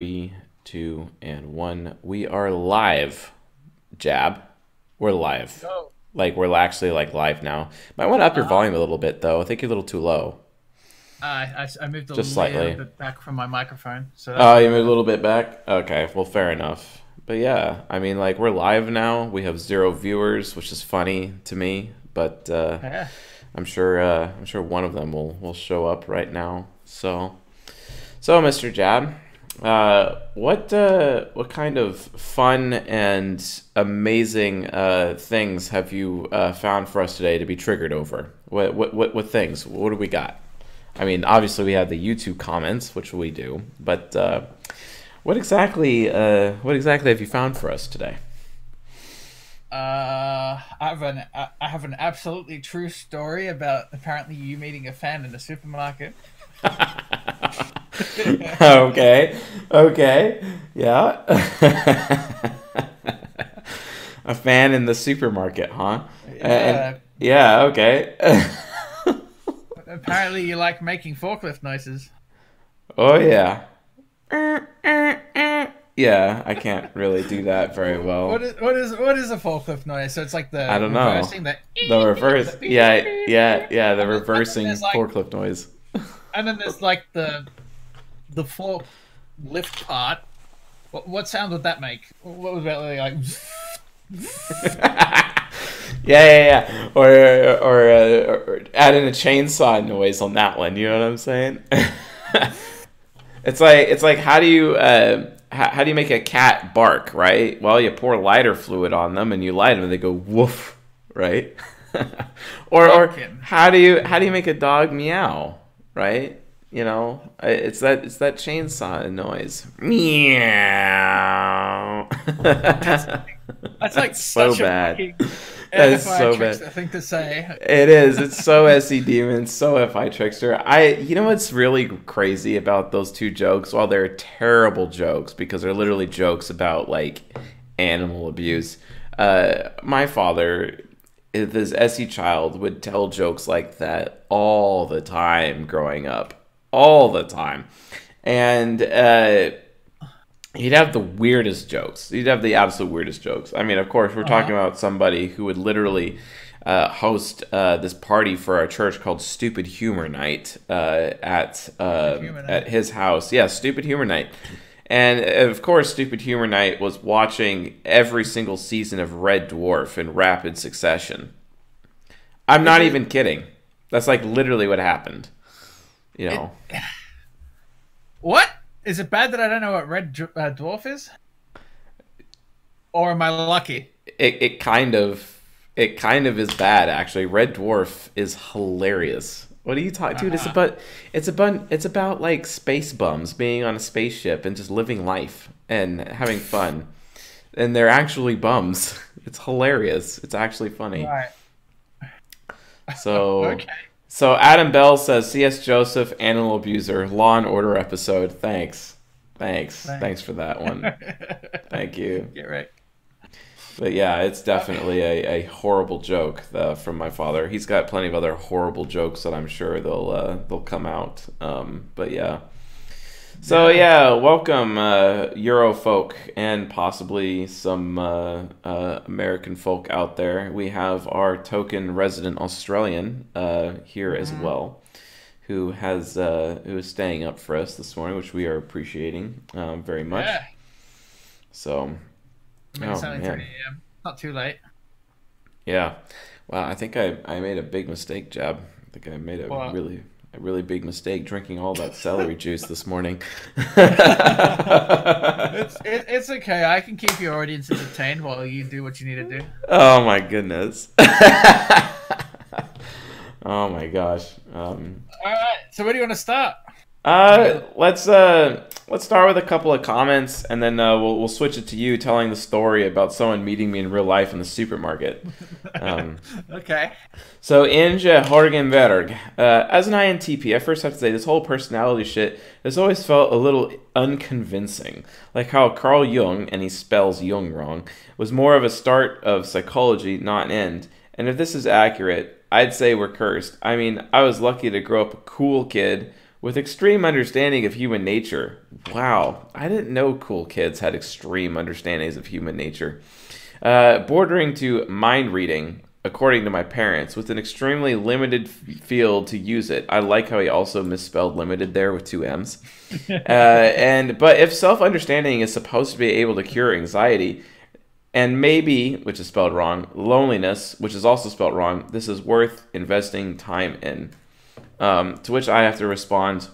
Three, two, and one. We are live. Jab. We're live. Like we're actually like live now. Might want to up your volume a little bit though. I think you're a little too low. Uh, I, I moved a Just little slightly. bit back from my microphone. So Oh, you moved a little bit back. Okay, well, fair enough. But yeah, I mean, like we're live now. We have zero viewers, which is funny to me. But uh, yeah. I'm sure uh, I'm sure one of them will will show up right now. So, so Mr. Jab, uh, what uh, what kind of fun and amazing uh, things have you uh, found for us today to be triggered over? What what what, what things? What do we got? I mean, obviously we have the YouTube comments, which we do, but uh, what exactly uh, what exactly have you found for us today? Uh, I have an I I have an absolutely true story about apparently you meeting a fan in a supermarket. okay, okay, yeah. a fan in the supermarket, huh? And- yeah, okay. Apparently you like making forklift noises. oh yeah. Yeah, I can't really do that very well. What is what is what is a forklift noise? So it's like the I don't know. reversing the The reverse, yeah, yeah, yeah, the reversing like- forklift noise. and then there's like the the fork lift part. What, what sound would that make? What was that like? Yeah, yeah, yeah. Or or, uh, or add in a chainsaw noise on that one. You know what I'm saying? it's like it's like how do you uh, how, how do you make a cat bark? Right? Well, you pour lighter fluid on them and you light them, and they go woof. Right? or or how do you how do you make a dog meow? Right? You know, it's that it's that chainsaw noise. Meow. That's like so bad. That is so bad. thing to say. It is. It's so SE Demon, so FI Trickster. I, you know what's really crazy about those two jokes? While they're terrible jokes because they're literally jokes about like animal abuse. Uh, my father, this his SE child, would tell jokes like that all the time growing up, all the time, and. Uh, He'd have the weirdest jokes. He'd have the absolute weirdest jokes. I mean, of course, we're talking about somebody who would literally uh, host uh, this party for our church called Stupid Humor Night uh, at uh, Humor Night. at his house. Yeah, Stupid Humor Night. And of course, Stupid Humor Night was watching every single season of Red Dwarf in rapid succession. I'm not even kidding. That's like literally what happened. You know. What is it bad that I don't know what red uh, dwarf is? Or am I lucky? it, it kind of it kind of is bad actually. Red Dwarf is hilarious. What are you talking, dude? It's about it's about it's about like space bums being on a spaceship and just living life and having fun. And they're actually bums. It's hilarious. It's actually funny. Right. So Okay. So Adam Bell says C.S. Joseph, animal abuser, Law and Order episode. Thanks. Thanks. Thanks. Thanks for that one. Thank you. Get right. But yeah, it's definitely a, a horrible joke uh, from my father. He's got plenty of other horrible jokes that I'm sure they'll uh, they'll come out. Um, but yeah. So yeah, welcome uh, Euro folk and possibly some uh, uh, American folk out there. We have our token resident Australian uh, here as well, who has uh, who is staying up for us this morning, which we are appreciating um, very much. Yeah. So I Oh, man. 3 a.m. Not too late. Yeah. well, I think I, I made a big mistake, Jab. I think I made a really a really big mistake drinking all that celery juice this morning. It's it, it's okay. I can keep your audience entertained while you do what you need to do. oh my goodness. oh my gosh. Um, All right. So where do you want to start? Uh, let's uh, let's start with a couple of comments, and then uh, we'll we'll switch it to you telling the story about someone meeting me in real life in the supermarket. Um, Okay. So Inge Horgenberg, uh, as an INTP, I first have to say this whole personality shit has always felt a little unconvincing. Like how Carl Jung, and he spells Jung wrong, was more of a start of psychology, not an end. And if this is accurate, I'd say we're cursed. I mean, I was lucky to grow up a cool kid with extreme understanding of human nature. Wow, I didn't know cool kids had extreme understandings of human nature. Uh, bordering to mind reading, according to my parents, with an extremely limited f- field to use it. I like how he also misspelled limited there with two M's. uh, and but if self understanding is supposed to be able to cure anxiety, and maybe, which is spelled wrong, loneliness, which is also spelled wrong, this is worth investing time in. Um, to which I have to respond,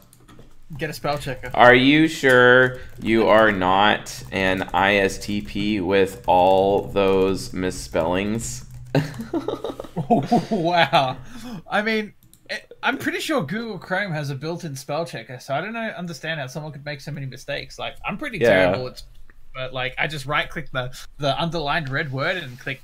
Get a spell checker. Are you sure you are not an ISTP with all those misspellings? wow. I mean, I'm pretty sure Google Chrome has a built-in spell checker, so I don't know, understand how someone could make so many mistakes. Like, I'm pretty Yeah. terrible at, but like, I just right-click the the underlined red word and click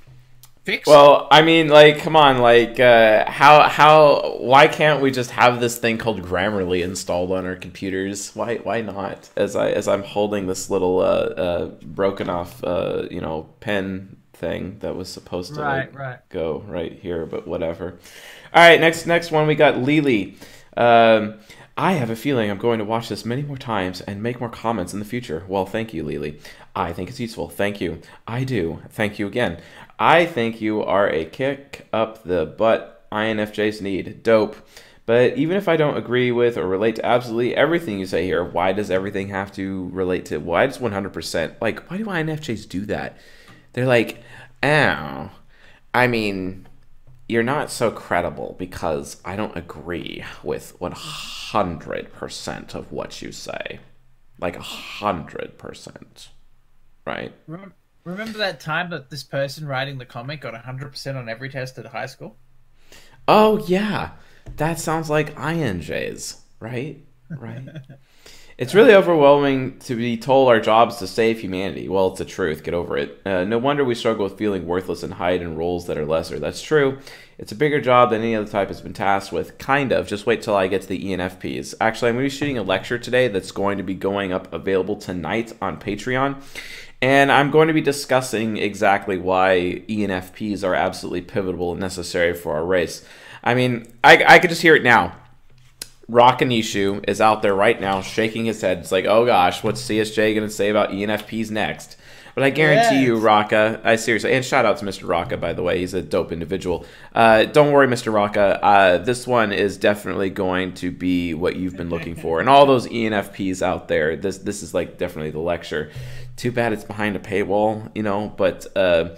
fix. Well, I mean, like, come on, like, uh, how, how, why can't we just have this thing called Grammarly installed on our computers? Why, why not? As I, as I'm holding this little, uh, uh, broken off, uh, you know, pen thing that was supposed to right, like, right. go right here, but whatever. All right, next, next one we got Lily. Um, I have a feeling I'm going to watch this many more times and make more comments in the future. Well, thank you, Lily. I think it's useful. Thank you. I do. Thank you again. I think you are a kick up the butt INFJs need. Dope. But even if I don't agree with or relate to absolutely everything you say here, why does everything have to relate to? Why does 100%? Like, why do INFJs do that? They're like, oh, I mean, you're not so credible because I don't agree with 100% of what you say. Like, 100%. Right? Remem- Remember that time that this person writing the comic got 100% on every test at high school? Oh, yeah. That sounds like INJs, right? Right. It's really overwhelming to be told our job is to save humanity. Well, it's the truth. Get over it. Uh, no wonder we struggle with feeling worthless and hide in roles that are lesser. That's true. It's a bigger job than any other type has been tasked with. Kind of. Just wait till I get to the ENFPs. Actually, I'm going to be shooting a lecture today that's going to be going up available tonight on Patreon. And I'm going to be discussing exactly why ENFPs are absolutely pivotal and necessary for our race. I mean, I, I could just hear it now. Rockanishu is out there right now shaking his head. It's like, oh gosh, what's CSJ going to say about ENFPs next? But I guarantee you, Yes. Rocka, I seriously, and shout out to Mr. Rocka, by the way. He's a dope individual. Uh, don't worry, Mr. Rocka. Uh, this one is definitely going to be what you've been looking for. And all those ENFPs out there, this this is like definitely the lecture. Too bad it's behind a paywall, you know, but. Uh,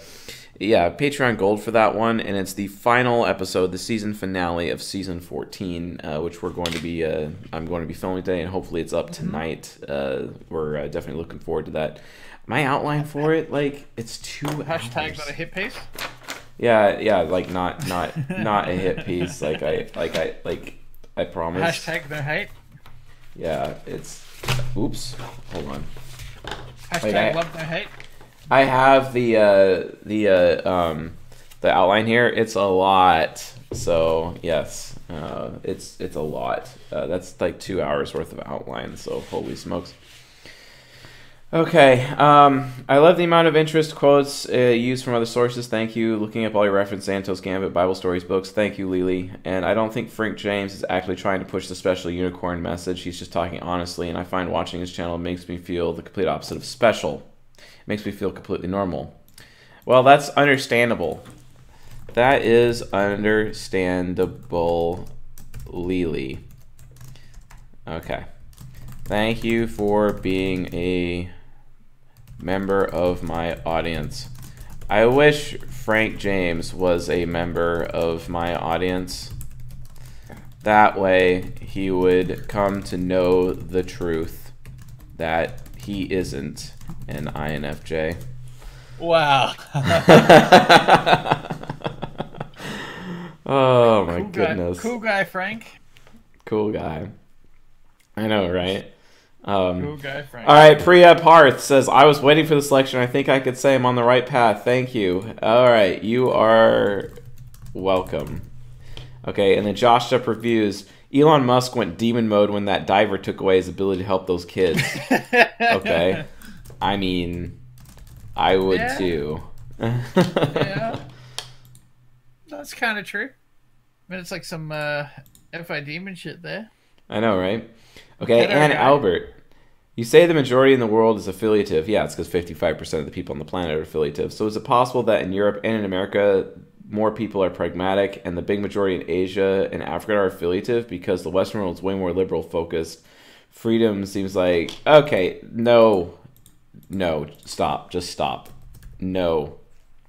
yeah, Patreon Gold for that one, and it's the final episode, the season finale of season 14, uh, which we're going to be, uh, I'm going to be filming today, and hopefully it's up tonight. Uh, we're uh, definitely looking forward to that. My outline for it, like, it's two Hashtag hours. not a hit piece? Yeah, yeah, like not, not, not a hit piece. Like I, like I, like I promise. Hashtag no hate? Yeah, it's. Oops, hold on. Hashtag I- love hate? I have the uh, the uh, um, the outline here. It's a lot. So yes, uh, it's it's a lot. Uh, that's like two hours worth of outline. So holy smokes. Okay. Um, I love the amount of interest quotes uh, used from other sources. Thank you. Looking up all your reference Santos Gambit, Bible stories, books. Thank you, Lily. And I don't think Frank James is actually trying to push the special unicorn message. He's just talking honestly. And I find watching his channel makes me feel the complete opposite of special It makes me feel completely normal. Well, that's understandable. That is understandable, Lily. Okay. Thank you for being a member of my audience. I wish Frank James was a member of my audience. That way, he would come to know the truth that he isn't an INFJ. Wow. oh my cool guy. goodness. Cool guy, Frank. Cool guy. I know, right? Um, guy, Frank. All right, Priya Parth says, I was waiting for the selection. I think I could say I'm on the right path. Thank you. All right, you are welcome. Okay, and then Josh Up reviews Elon Musk went demon mode when that diver took away his ability to help those kids. Okay. I mean, I would Yeah. too. yeah. That's kind of true. I mean, it's like some uh, FI demon shit there. I know, right? Okay, and Albert. You say the majority in the world is affiliative. Yeah, it's because 55% of the people on the planet are affiliative. So is it possible that in Europe and in America, more people are pragmatic and the big majority in Asia and Africa are affiliative because the Western world is way more liberal focused? Freedom seems like, okay, no, no, stop, just stop. No.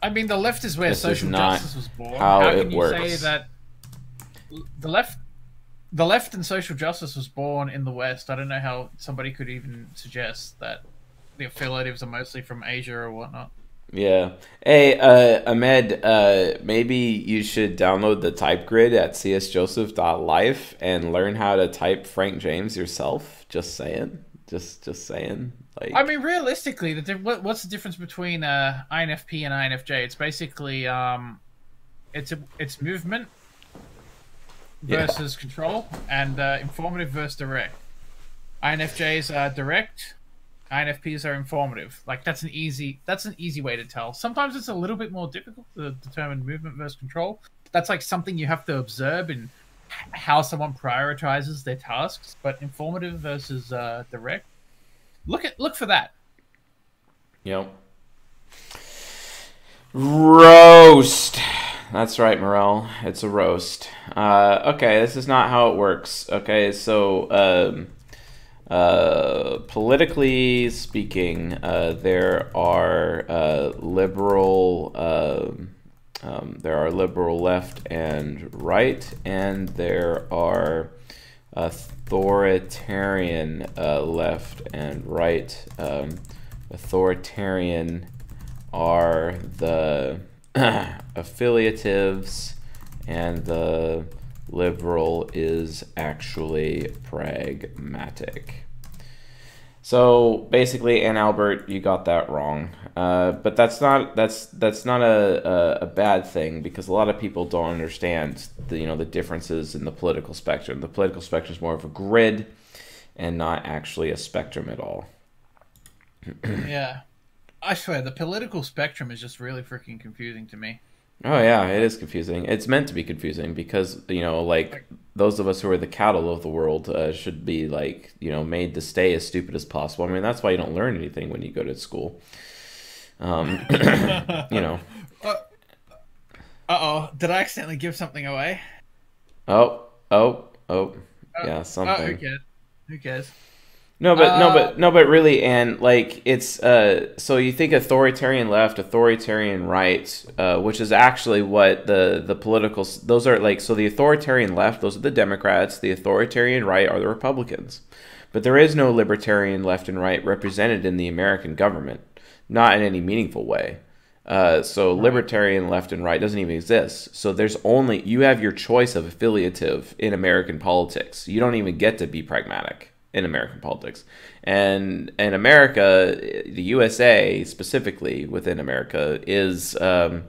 I mean, the left is where This is social not justice was born. how How it can you works. say that the left, the left and social justice was born in the West? I don't know how somebody could even suggest that the affiliatives are mostly from Asia or whatnot. Yeah. Hey, uh, Ahmed, uh, maybe you should download the type grid at csjoseph.life and learn how to type Frank James yourself. Just saying. Just, just saying. Like, I mean, realistically, the diff- what, what's the difference between uh, INFP and INFJ? It's basically um, it's a, it's movement Yeah. versus control, and uh, informative versus direct. INFJs are direct. INFPs are informative. Like that's an easy that's an easy way to tell. Sometimes it's a little bit more difficult to determine movement versus control. That's like something you have to observe in how someone prioritizes their tasks. But informative versus uh, direct, look at look for that. Yep. Roast. That's right, Morel. It's a roast. Uh, okay, this is not how it works. Okay, so um, uh, politically speaking, uh, there are uh, liberal. um um, there are liberal left and right, and there are authoritarian uh, left and right. Um, authoritarian are the affiliatives, and the liberal is actually pragmatic. So basically, Ann Albert, you got that wrong. Uh, but that's not that's that's not a, a, a bad thing because a lot of people don't understand the you know the differences in the political spectrum. The political spectrum is more of a grid, and not actually a spectrum at all. yeah. I swear, the political spectrum is just really freaking confusing to me. Oh yeah, it is confusing. It's meant to be confusing because you know, like those of us who are the cattle of the world uh, should be like you know made to stay as stupid as possible. I mean, that's why you don't learn anything when you go to school. Um, you know. Uh oh, did I accidentally give something away? Oh, oh, oh, yeah, Oh, who cares? Who cares? No, but no, Uh, but no, but really, and like it's uh, so you think authoritarian left, authoritarian right, uh, which is actually what the the political those are like. So the authoritarian left, those are the Democrats. The authoritarian right are the Republicans. But there is no libertarian left and right represented in the American government, not in any meaningful way. Uh, so libertarian left and right doesn't even exist. So there's only you have your choice of affiliative in American politics. You don't even get to be pragmatic in American politics. And in America, the USA specifically within America is um,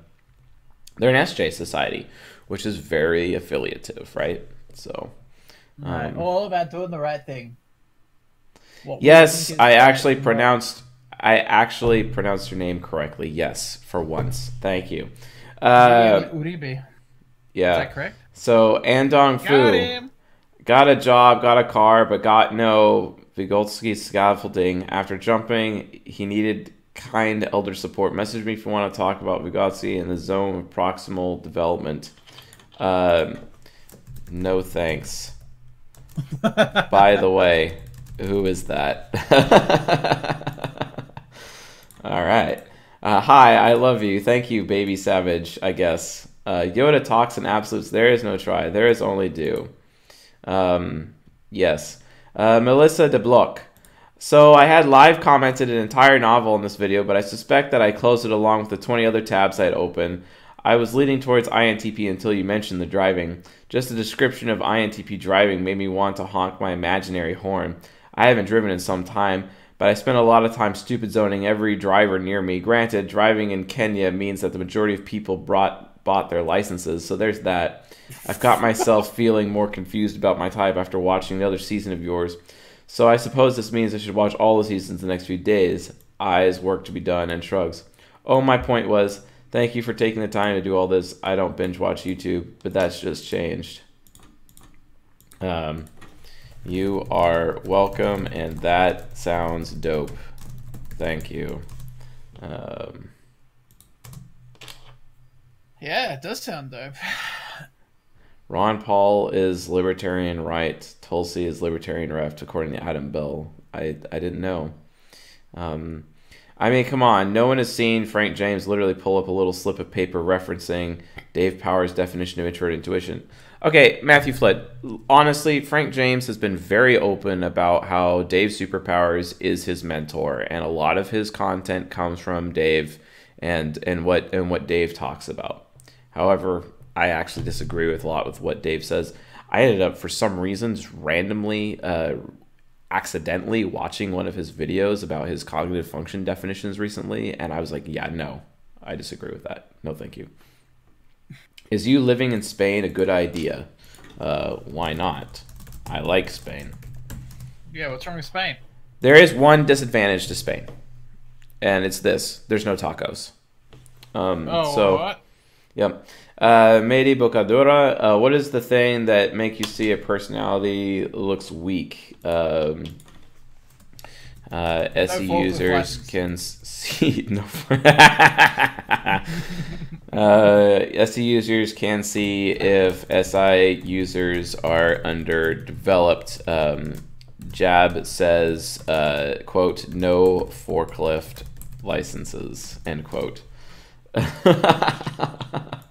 they're an SJ society, which is very affiliative, right? So Right, um, all about doing the right thing. What yes, I actually and pronounced I actually pronounced your name correctly. Yes, for once. Thank you. Uh, Uribe. Is yeah. that correct? So Andong Fu. Got a job, got a car, but got no Vygotsky scaffolding. After jumping, he needed kind elder support. Message me if you want to talk about Vygotsky in the zone of proximal development. Um, no thanks. By the way, who is that? All right. Uh, hi, I love you. Thank you, baby savage, I guess. Uh, Yoda talks in absolutes. There is no try. There is only do. Um, yes. Uh, Melissa de Block. So I had live commented an entire novel in this video, but I suspect that I closed it along with the 20 other tabs I had open. I was leaning towards INTP until you mentioned the driving. Just the description of INTP driving made me want to honk my imaginary horn. I haven't driven in some time, but I spent a lot of time stupid zoning every driver near me. Granted, driving in Kenya means that the majority of people brought bought their licenses, so there's that. I've got myself feeling more confused about my type after watching the other season of yours. So I suppose this means I should watch all the seasons the next few days. Eyes, work to be done, and shrugs. Oh, my point was, thank you for taking the time to do all this. I don't binge watch YouTube, but that's just changed. Um, You are welcome, and that sounds dope. Thank you. Um, Yeah, it does sound dope. Ron Paul is libertarian right. Tulsi is libertarian left, according to Adam Bell. I, I didn't know. Um, I mean, come on. No one has seen Frank James literally pull up a little slip of paper referencing Dave Powers' definition of introverted intuition. Okay, Matthew Flood. Honestly, Frank James has been very open about how Dave Superpowers is his mentor, and a lot of his content comes from Dave and and what and what Dave talks about. However, I actually disagree with a lot with what Dave says. I ended up, for some reason, just randomly, uh, accidentally watching one of his videos about his cognitive function definitions recently, and I was like, yeah, no, I disagree with that. No, thank you. Is you living in Spain a good idea? Uh, why not? I like Spain. Yeah, what's wrong with Spain? There is one disadvantage to Spain, and it's this: there's no tacos. Um, Oh, so what? Yep. Uh, Medi Bocadura, uh, what is the thing that make you see a personality looks weak? Um, uh, SE users can see no. uh, SE users can see if SI users are underdeveloped. Um, Jab says, uh, "quote No forklift licenses." End quote.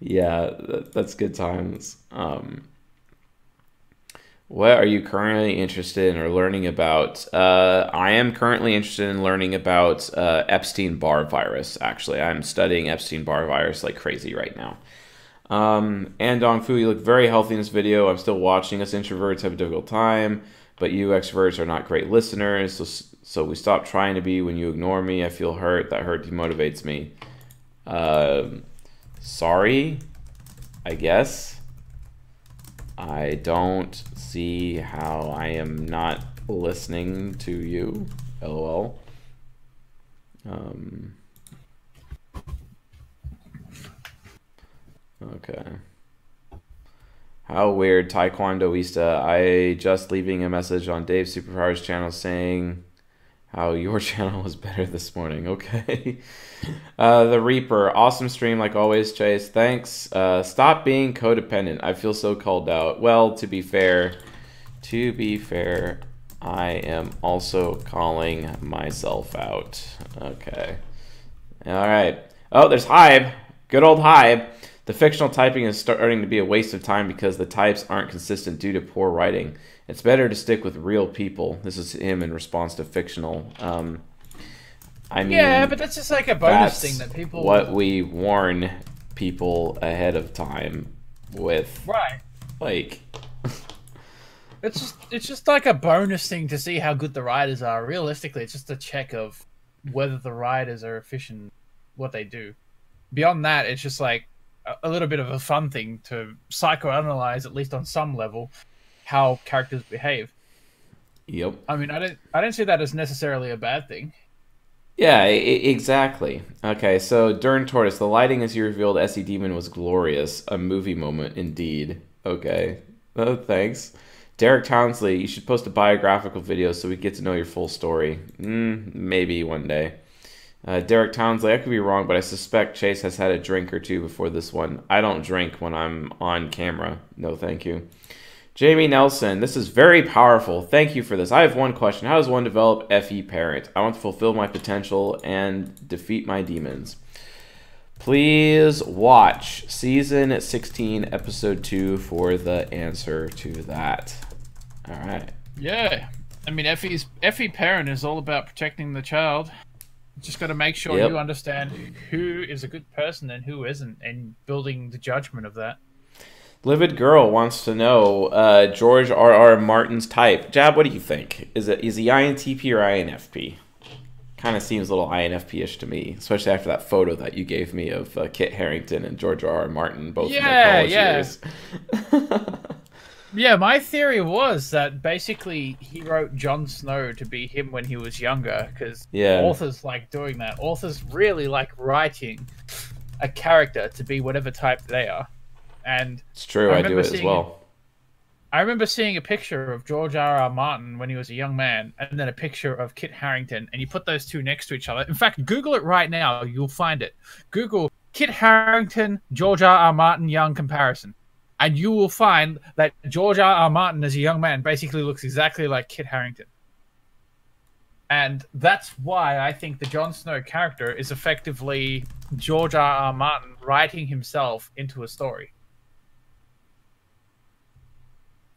yeah, that, that's good times. Um, what are you currently interested in or learning about? Uh, I am currently interested in learning about uh, Epstein Barr virus. Actually, I'm studying Epstein Barr virus like crazy right now. Um, and Dong Fu, you look very healthy in this video. I'm still watching. Us introverts have a difficult time, but you extroverts are not great listeners. So, so we stop trying to be when you ignore me. I feel hurt. That hurt demotivates me. Um, sorry, I guess. I don't see how I am not listening to you. LOL. Um, okay. How weird, Taekwondoista. I just leaving a message on Dave Superpowers channel saying how your channel was better this morning. Okay. Uh, the Reaper, awesome stream like always, Chase. Thanks. Uh, stop being codependent. I feel so called out. Well, to be fair, to be fair, I am also calling myself out. Okay. All right. Oh, there's Hybe. Good old Hybe. The fictional typing is starting to be a waste of time because the types aren't consistent due to poor writing. It's better to stick with real people. This is him in response to fictional. Um, I mean, Yeah, but that's just like a bonus thing that people. what we warn people ahead of time with. Right. Like, It's just it's just like a bonus thing to see how good the riders are. Realistically, it's just a check of whether the riders are efficient, what they do. Beyond that, it's just like a, little bit of a fun thing to psychoanalyze, at least on some level, how characters behave. yep. I mean, I don't I don't see that as necessarily a bad thing. Yeah, I- exactly. Okay, so Dern Tortoise, the lighting as you revealed SE Demon was glorious. A movie moment indeed. Okay. Oh, thanks. Derek Townsley, you should post a biographical video so we get to know your full story. Mm, maybe one day. Uh, Derek Townsley, I could be wrong, but I suspect Chase has had a drink or two before this one. I don't drink when I'm on camera. No, thank you. Jamie Nelson, this is very powerful. Thank you for this. I have one question. How does one develop FE parent? I want to fulfill my potential and defeat my demons. Please watch season 16, episode 2 for the answer to that. All right. Yeah, I mean, Effie's Effie parent is all about protecting the child. Just got to make sure Yep. you understand who is a good person and who isn't, and building the judgment of that. Livid Girl wants to know uh, George R. R. Martin's type. Jab, what do you think? Is it is he INTP or INFP? Kind of seems a little INFP-ish to me, especially after that photo that you gave me of uh, Kit Harington and George R. R. Martin, both in Yeah, their college yeah. years. Yeah, my theory was that basically he wrote Jon Snow to be him when he was younger, because Yeah. authors like doing that. Authors really like writing a character to be whatever type they are, and It's true. I I, do it as well. I remember seeing a picture of George R. R. Martin when he was a young man, and then a picture of Kit Harington, and you put those two next to each other. In fact, Google it right now; you'll find it. Google Kit Harington, George R. R. Martin young comparison, and you will find that George R. R. Martin as a young man basically looks exactly like Kit Harington. And that's why I think the Jon Snow character is effectively George R. R. Martin writing himself into a story.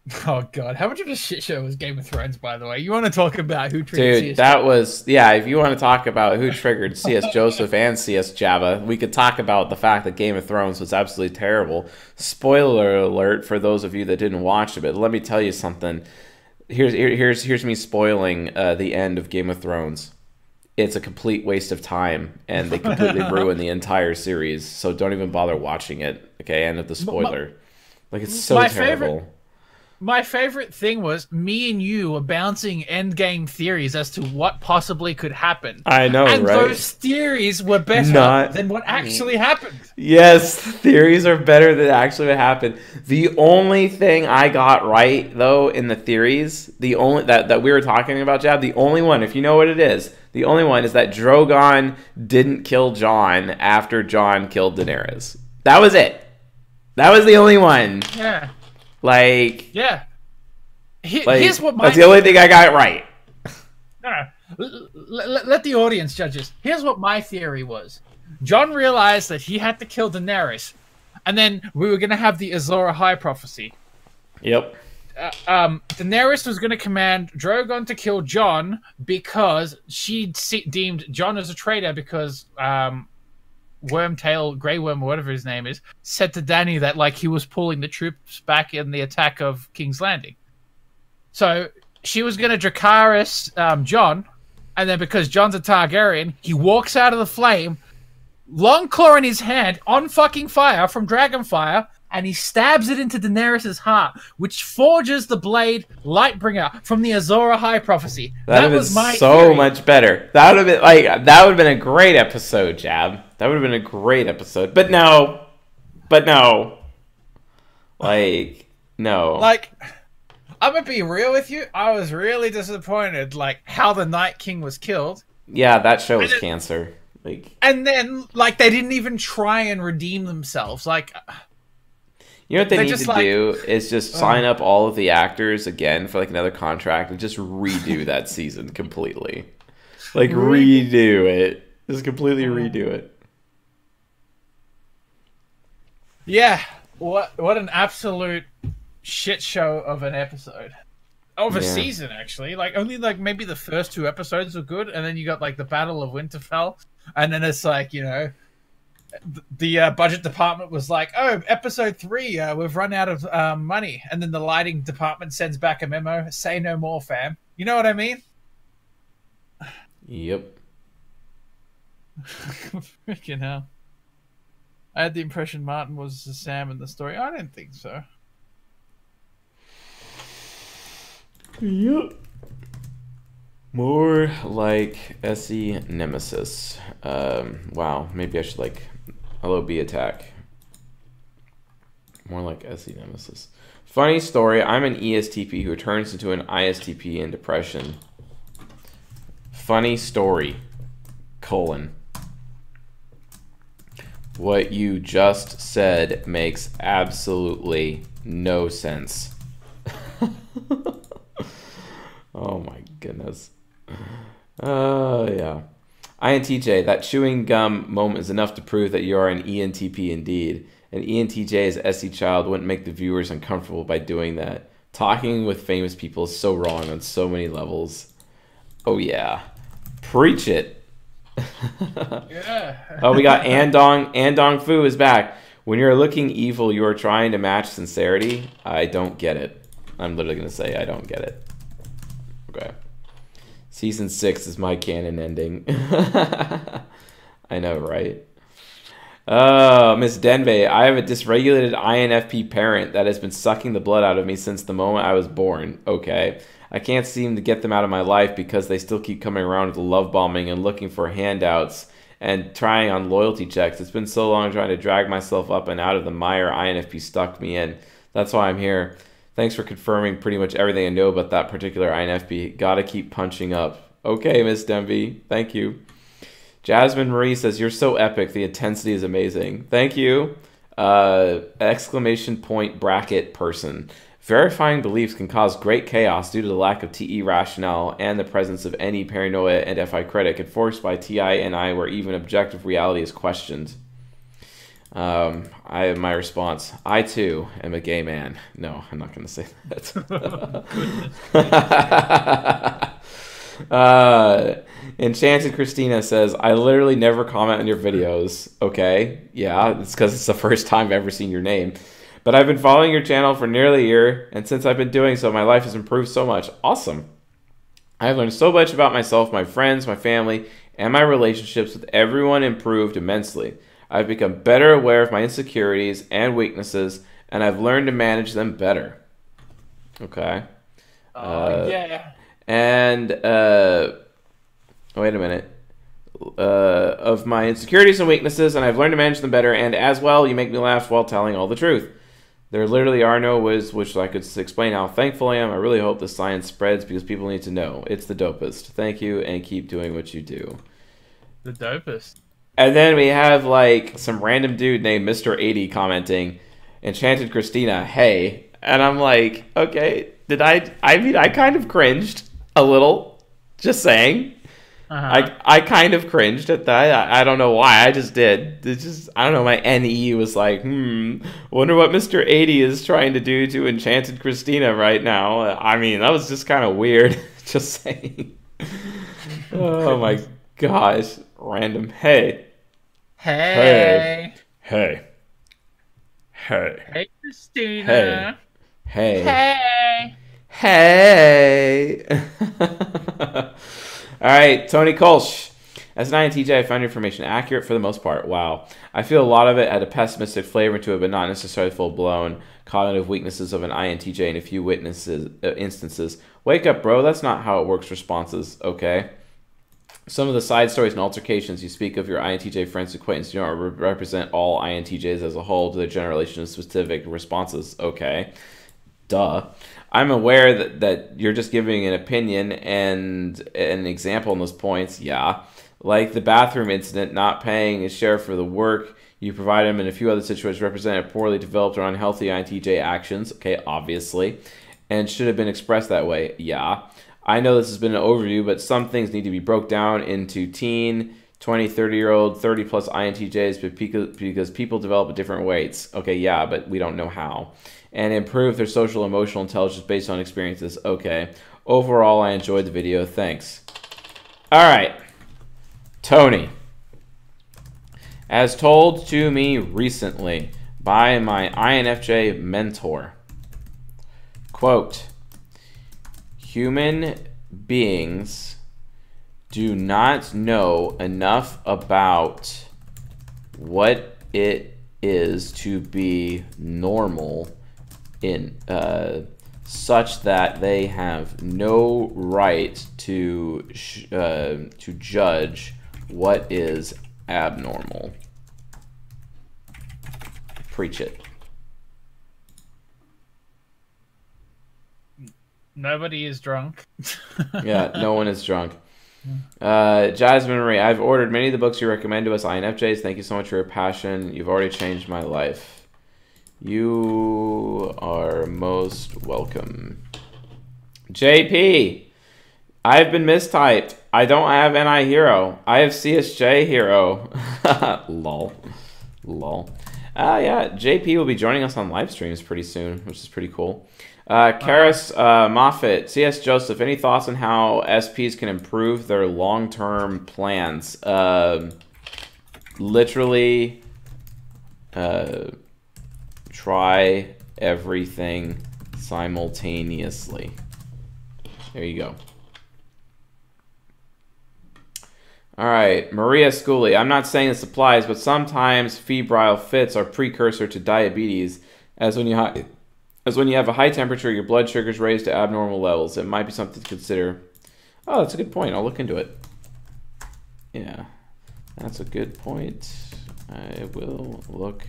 Oh god, how much of a shit show was Game of Thrones? By the way, you want to talk about who triggered Dude, CS that was yeah. If you want to talk about who triggered CS Joseph and CS Java, we could talk about the fact that Game of Thrones was absolutely terrible. Spoiler alert for those of you that didn't watch it, but let me tell you something. Here's here, here's here's me spoiling uh, the end of Game of Thrones. It's a complete waste of time, and they completely ruin the entire series. So don't even bother watching it. Okay, end of the spoiler. Like it's so my terrible. favorite- My favorite thing was me and you were bouncing endgame theories as to what possibly could happen. I know, and right? those theories were better Not- than what mm. actually happened. Yes, theories are better than actually what happened. The only thing I got right though in the theories, the only that, that we were talking about, Jab, the only one, if you know what it is, the only one is that Drogon didn't kill Jon after Jon killed Daenerys. That was it. That was the only one. Yeah, Like, yeah. He- like here's what my that's the only thing I got right. No, no. L- l- l- let the audience judge this. Here's what my theory was. Jon realized that he had to kill Daenerys, and then we were going to have the Azor Ahai prophecy. Yep. Uh, um, Daenerys was going to command Drogon to kill Jon because she deemed Jon as a traitor because um, Wormtail, Grey Worm, or whatever his name is, said to Danny that like he was pulling the troops back in the attack of King's Landing. So she was going to Dracarys um, Jon, and then because Jon's a Targaryen, he walks out of the flame, Longclaw in his hand, on fucking fire from Dragonfire, and he stabs it into Daenerys' heart, which forges the blade Lightbringer from the Azor Ahai prophecy. That, That, was my so theory. much better. That would have been like that would have been a great episode, Jab. That would have been a great episode. But no. But no. Like no. Like, I'm gonna be real with you. I was really disappointed, like how the Night King was killed. yeah, that show was cancer. Like And then, like, they didn't even try and redeem themselves. Like, you know what they They need to like- do is just sign up all of the actors again for like another contract and just redo that season completely. Like redo it. Just completely uh-huh. redo it. yeah, what what an absolute shit show of an episode. Of a Yeah. season, actually. Like, only, like, maybe the first two episodes were good, and then you got, like, the Battle of Winterfell, and then it's like, you know, the uh, budget department was like, "Oh, episode three, uh, we've run out of um, money," and then the lighting department sends back a memo, "Say no more, fam." You know what I mean? Yep. Freaking hell! I had the impression Martin was Sam in the story. I didn't think so. Yep. More like SE Nemesis. Um, wow, maybe I should like LOB attack. More like SE Nemesis. Funny story, I'm an ESTP who turns into an ISTP in depression. Funny story. Colon. What you just said makes absolutely no sense. oh my goodness. Oh, yeah. INTJ, that chewing gum moment is enough to prove that you are an ENTP indeed. An ENTJ as SE child wouldn't make the viewers uncomfortable by doing that. Talking with famous people is so wrong on so many levels. Oh, yeah. Preach it. Yeah. Oh, we got Andong. Andong Fu is back. When you're looking evil, you are trying to match sincerity. I don't get it. I'm literally gonna say I don't get it. Okay. Season six is my canon ending. I know, right? Oh, Miss Denbei, I have a dysregulated INFP parent that has been sucking the blood out of me since the moment I was born. Okay. I can't seem to get them out of my life because they still keep coming around with love bombing and looking for handouts and trying on loyalty checks. It's been so long trying to drag myself up and out of the mire INFP stuck me in. That's why I'm here Thanks for confirming pretty much everything I know about that particular INFP. Gotta keep punching up. Okay, Miss Demby. Thank you. Jasmine Marie says, You're so epic. The intensity is amazing. Thank you. Uh, exclamation point bracket person. Verifying beliefs can cause great chaos due to the lack of TE rationale and the presence of any paranoia and FI critic, enforced by TI and I, where even objective reality is questioned. Um, I have my response. I too am a gay man. No, I'm not going to say that. uh, Enchanted Christina says, I literally never comment on your videos. Okay, yeah, it's because it's the first time I've ever seen your name. But I've been following your channel for nearly a year, and since I've been doing so, my life has improved so much. Awesome. I've learned so much about myself, my friends, my family, and my relationships with everyone improved immensely. I've become better aware of my insecurities and weaknesses, and I've learned to manage them better. Okay. Oh, uh, yeah. And, uh, wait a minute. Uh, of my insecurities and weaknesses, and I've learned to manage them better, and as well, you make me laugh while telling all the truth. There literally are no ways which I could explain how thankful I am. I really hope the science spreads because people need to know. It's the dopest. Thank you, and keep doing what you do. The dopest. And then we have like some random dude named Mr. 80 commenting, Enchanted Christina, hey. And I'm like, okay, did I? I mean, I kind of cringed a little. Just saying. Uh-huh. I I kind of cringed at that. I, I, don't know why. I just did. It's just I don't know. My NE was like, hmm. Wonder what Mister Eighty is trying to do to Enchanted Christina right now. I mean, that was just kind of weird. just saying. oh my gosh. Random. Hey. Hey. Hey. Hey. Hey, Christina. Hey. Hey. Hey. hey. All right, Tony Kolsch. As an INTJ, I found your information accurate for the most part. Wow. I feel a lot of it had a pessimistic flavor to it, but not necessarily full blown. Cognitive weaknesses of an INTJ in a few witnesses uh, instances. Wake up, bro. That's not how it works. Responses. Okay. Some of the side stories and altercations you speak of your INTJ friends acquaintances do not represent all INTJs as a whole to the generation of specific responses. Okay. Duh. I'm aware that, that you're just giving an opinion and an example in those points. Yeah. Like the bathroom incident, not paying his share for the work you provide him, and a few other situations represented poorly developed or unhealthy INTJ actions. Okay, obviously. And should have been expressed that way. Yeah. I know this has been an overview, but some things need to be broke down into teen, 20, 30 year old, 30 plus INTJs because people develop at different weights. Okay, yeah, but we don't know how and improve their social emotional intelligence based on experiences. Okay. Overall, I enjoyed the video. Thanks. All right. Tony. As told to me recently by my INFJ mentor, quote, human beings do not know enough about what it is to be normal in uh, such that they have no right to uh, to judge what is abnormal. Preach it. Nobody is drunk. yeah, no one is drunk. Uh, Jasmine Marie, I've ordered many of the books you recommend to us, INFJs. Thank you so much for your passion. You've already changed my life. You are most welcome. JP, I've been mistyped. I don't have NI Hero. I have CSJ Hero. Lol. Lol. Uh, yeah, JP will be joining us on live streams pretty soon, which is pretty cool. Uh, Karis uh, Moffat, CS Joseph, any thoughts on how SPs can improve their long term plans? Uh, literally, uh, try everything simultaneously. There you go. All right, Maria Schooley. I'm not saying this applies, but sometimes febrile fits are precursor to diabetes, as when you as when you have a high temperature, your blood sugar's raised to abnormal levels. It might be something to consider. Oh, that's a good point. I'll look into it. Yeah, that's a good point. I will look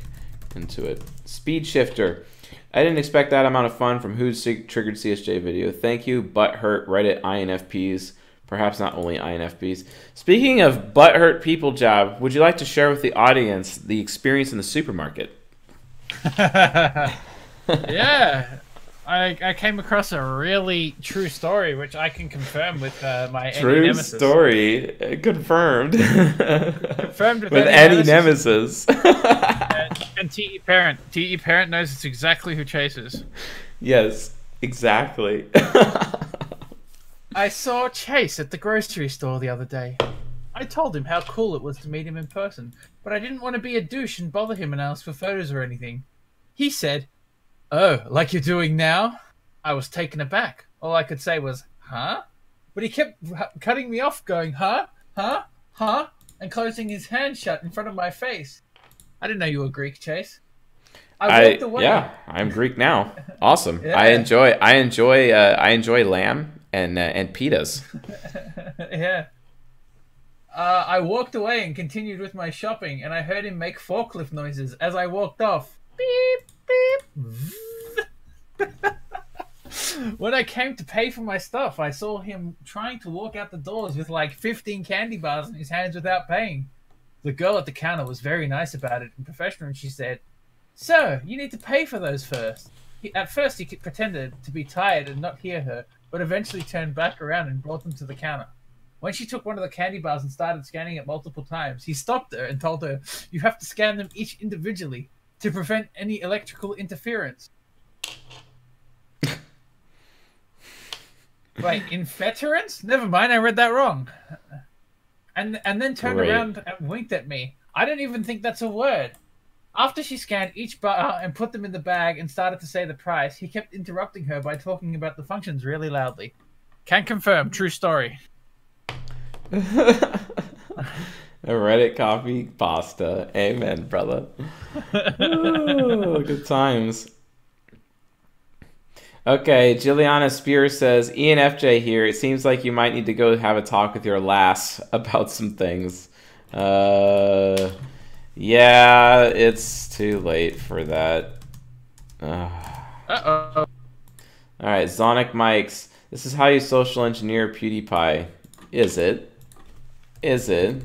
into it. Speed shifter. I didn't expect that amount of fun from who's triggered CSJ video. Thank you, butthurt Reddit INFPs. Perhaps not only INFPs. Speaking of butthurt people, Jab, would you like to share with the audience the experience in the supermarket? yeah, I, I came across a really true story, which I can confirm with uh, my true story uh, confirmed. confirmed with, with any, nemesis. and, and TE parent, TE parent knows it's exactly who chases. Yes, exactly. I saw Chase at the grocery store the other day. I told him how cool it was to meet him in person, but I didn't want to be a douche and bother him and ask for photos or anything. He said, Oh, like you're doing now? I was taken aback. All I could say was, huh? But he kept cutting me off, going, huh? Huh? Huh? And closing his hand shut in front of my face. I didn't know you were Greek, Chase. I I. Yeah, I'm Greek now. Awesome. yeah. I enjoy. I enjoy. Uh, I enjoy lamb and uh, and pitas. yeah. Uh, I walked away and continued with my shopping, and I heard him make forklift noises as I walked off. Beep beep. when I came to pay for my stuff, I saw him trying to walk out the doors with like 15 candy bars in his hands without paying. The girl at the counter was very nice about it and professional, and she said, Sir, you need to pay for those first. He, at first, he pretended to be tired and not hear her, but eventually turned back around and brought them to the counter. When she took one of the candy bars and started scanning it multiple times, he stopped her and told her, You have to scan them each individually to prevent any electrical interference. Wait, infeterance? Never mind, I read that wrong. And and then turned Great. around and winked at me. I don't even think that's a word. After she scanned each bar uh, and put them in the bag and started to say the price, he kept interrupting her by talking about the functions really loudly. Can confirm, true story. A Reddit copypasta. Amen, brother. Ooh, good times. Okay, Juliana Spear says, ENFJ here. It seems like you might need to go have a talk with your lass about some things. Uh, yeah, it's too late for that. Uh oh. All right, Zonic Mikes. This is how you social engineer PewDiePie. Is it? Is it?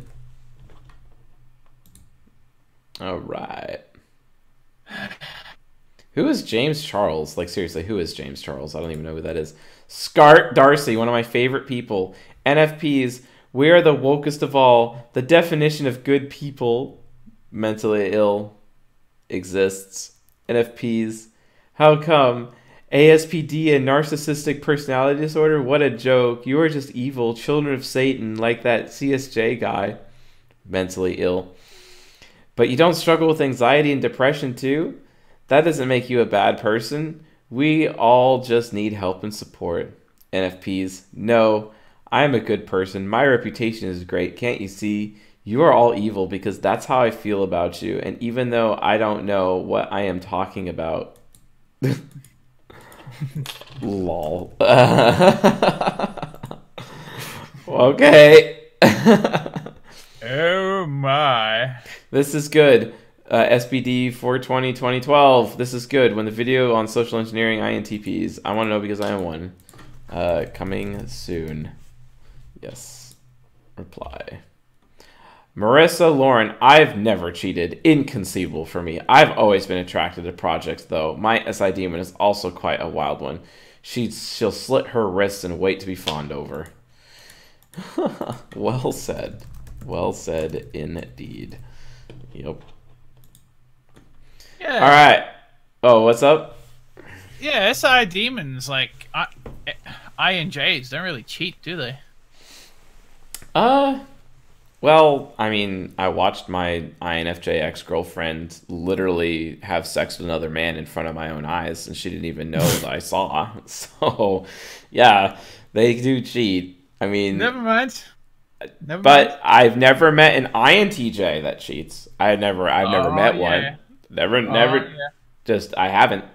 All right. Who is James Charles? Like seriously, who is James Charles? I don't even know who that is. Scart Darcy, one of my favorite people. NFPs, we are the wokest of all. The definition of good people, mentally ill, exists. NFPs, how come? ASPD and narcissistic personality disorder? What a joke. You are just evil, children of Satan, like that CSJ guy. Mentally ill but you don't struggle with anxiety and depression too, that doesn't make you a bad person. We all just need help and support. NFPs, no, I am a good person. My reputation is great. Can't you see? You are all evil because that's how I feel about you. And even though I don't know what I am talking about, lol. okay. oh my. This is good. Uh, SBD 420 2012. This is good. When the video on social engineering INTPs. I want to know because I am one. Uh, coming soon. Yes. Reply. Marissa Lauren, I've never cheated. Inconceivable for me. I've always been attracted to projects, though. My SI demon is also quite a wild one. She, she'll slit her wrists and wait to be fawned over. well said. Well said indeed. Yep. Yeah. All right. Oh, what's up? Yeah, SI demons like I, I and J's don't really cheat, do they? Uh, well, I mean, I watched my INFJ ex girlfriend literally have sex with another man in front of my own eyes, and she didn't even know that I saw. So, yeah, they do cheat. I mean, never mind. Never but mind. I've never met an INTJ that cheats. I never, I've never oh, met yeah. one. Never, oh, never. Yeah. Just I haven't.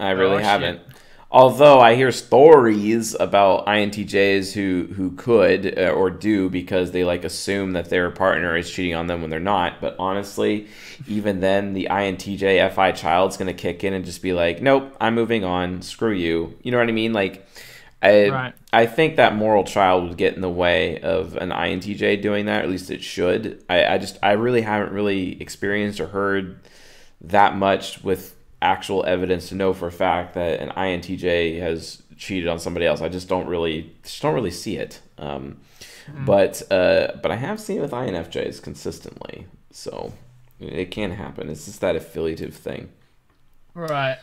I really oh, haven't. Shit. Although I hear stories about INTJs who who could uh, or do because they like assume that their partner is cheating on them when they're not. But honestly, even then, the INTJ FI child's gonna kick in and just be like, "Nope, I'm moving on. Screw you." You know what I mean? Like, I Right. I think that moral child would get in the way of an INTJ doing that. At least it should. I, I just I really haven't really experienced or heard that much with actual evidence to know for a fact that an INTJ has cheated on somebody else. I just don't really just don't really see it. Um, But uh, but I have seen it with INFJs consistently, so it can happen. It's just that affiliative thing. Right.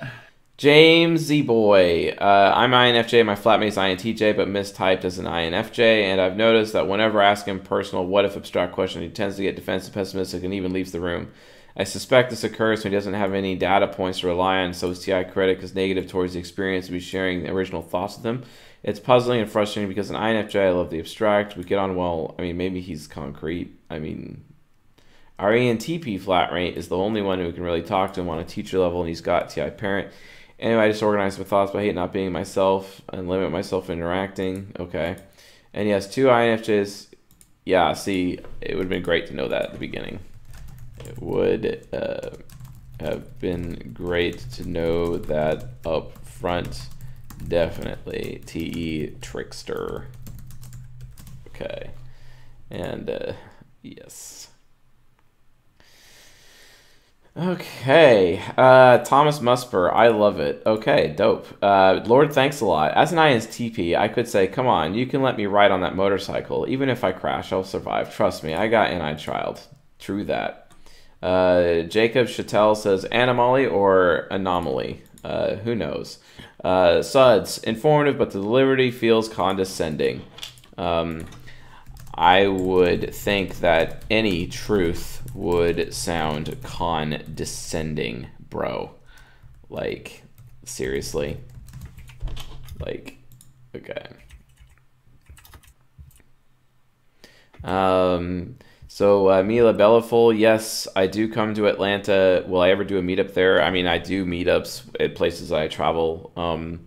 James Z Boy. Uh, I'm INFJ. My flatmate's INTJ, but mistyped as an INFJ. And I've noticed that whenever I ask him personal what if abstract question, he tends to get defensive, pessimistic, and even leaves the room. I suspect this occurs when he doesn't have any data points to rely on, so his TI critic is negative towards the experience of sharing the original thoughts with him. It's puzzling and frustrating because an INFJ, I love the abstract. We get on well. I mean, maybe he's concrete. I mean, our ENTP flat rate is the only one who can really talk to him on a teacher level, and he's got TI parent. Anyway, I just organize my thoughts, but I hate not being myself and limit myself interacting. Okay. And yes, two INFJs. Yeah, see, it would have been great to know that at the beginning. It would uh, have been great to know that up front. Definitely. TE Trickster. Okay. And uh, yes. Okay, uh, Thomas Musper, I love it. Okay, dope. Uh, Lord, thanks a lot. As an ISTP, I could say, come on, you can let me ride on that motorcycle. Even if I crash, I'll survive. Trust me, I got an NI child. True that. Uh, Jacob Chattel says anomaly or anomaly. Uh, who knows? Uh, Suds, informative, but the delivery feels condescending. Um, I would think that any truth would sound condescending, bro. Like, seriously. Like, okay. Um, so uh, Mila Bellaful, yes, I do come to Atlanta. Will I ever do a meetup there? I mean, I do meetups at places I travel. Um,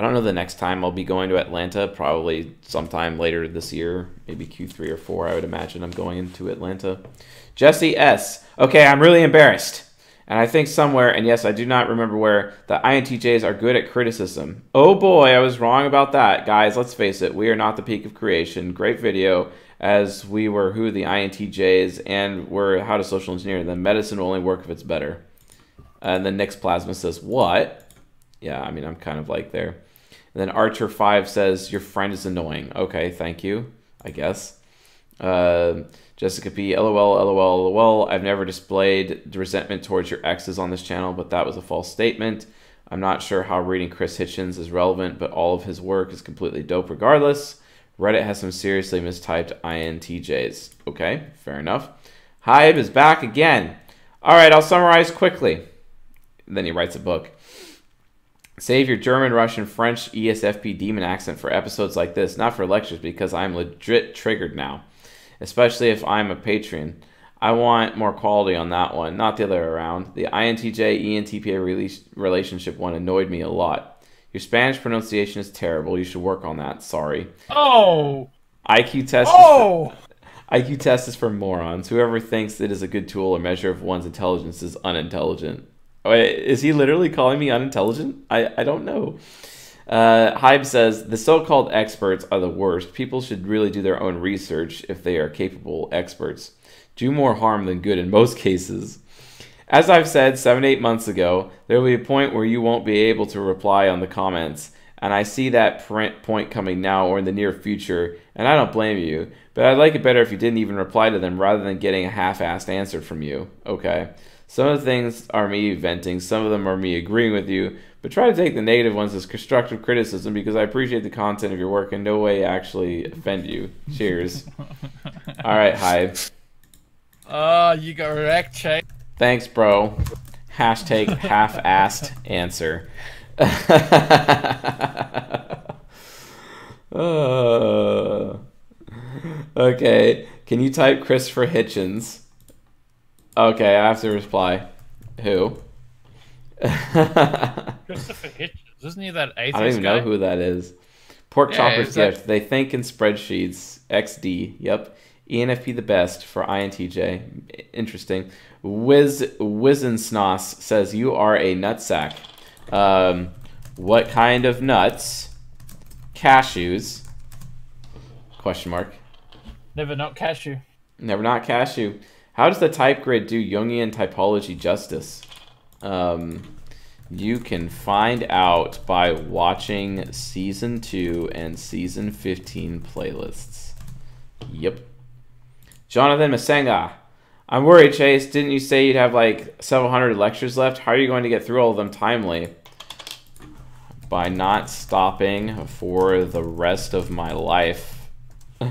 I don't know the next time I'll be going to Atlanta. Probably sometime later this year, maybe Q3 or 4. I would imagine I'm going into Atlanta. Jesse S. Okay, I'm really embarrassed. And I think somewhere, and yes, I do not remember where, the INTJs are good at criticism. Oh boy, I was wrong about that. Guys, let's face it, we are not the peak of creation. Great video, as we were who the INTJs and we're how to social engineer them. Medicine will only work if it's better. And then Nick's Plasma says, What? Yeah, I mean, I'm kind of like there. And then Archer5 says, Your friend is annoying. Okay, thank you, I guess. Uh, Jessica P. LOL, LOL, LOL. I've never displayed resentment towards your exes on this channel, but that was a false statement. I'm not sure how reading Chris Hitchens is relevant, but all of his work is completely dope regardless. Reddit has some seriously mistyped INTJs. Okay, fair enough. Hybe is back again. All right, I'll summarize quickly. then he writes a book. Save your German, Russian, French, ESFP demon accent for episodes like this, not for lectures, because I'm legit triggered now, especially if I'm a patron. I want more quality on that one, not the other way around. The INTJ ENTPA relationship one annoyed me a lot. Your Spanish pronunciation is terrible. You should work on that. Sorry. Oh. IQ test. Oh. IQ test is for morons. Whoever thinks it is a good tool or measure of one's intelligence is unintelligent. Wait, is he literally calling me unintelligent? I, I don't know. Uh, Hybe says the so-called experts are the worst. People should really do their own research if they are capable experts. Do more harm than good in most cases. As I've said seven, eight months ago, there will be a point where you won't be able to reply on the comments. And I see that point coming now or in the near future, and I don't blame you. But I'd like it better if you didn't even reply to them rather than getting a half assed answer from you. Okay. Some of the things are me venting, some of them are me agreeing with you, but try to take the negative ones as constructive criticism because I appreciate the content of your work and no way actually offend you. Cheers. All right, Hybe. Oh, you got wrecked, Chase. Thanks, bro. Hashtag half-assed answer. Uh, okay, can you type Christopher Hitchens? Okay, I have to reply. Who? Christopher Hitchens. Isn't he that atheist I don't even guy? know who that is. Pork Yeah, Chopper's is that- gift. They think in spreadsheets. XD. Yep. ENFP the best for INTJ. Interesting. Wiz Wizensnos says you are a nutsack. Um, what kind of nuts? Cashews. Question mark. Never not cashew. Never not cashew. How does the type grid do Jungian typology justice? Um, you can find out by watching season 2 and season 15 playlists. Yep. Jonathan Masenga. I'm worried, Chase. Didn't you say you'd have like several hundred lectures left? How are you going to get through all of them timely? By not stopping for the rest of my life.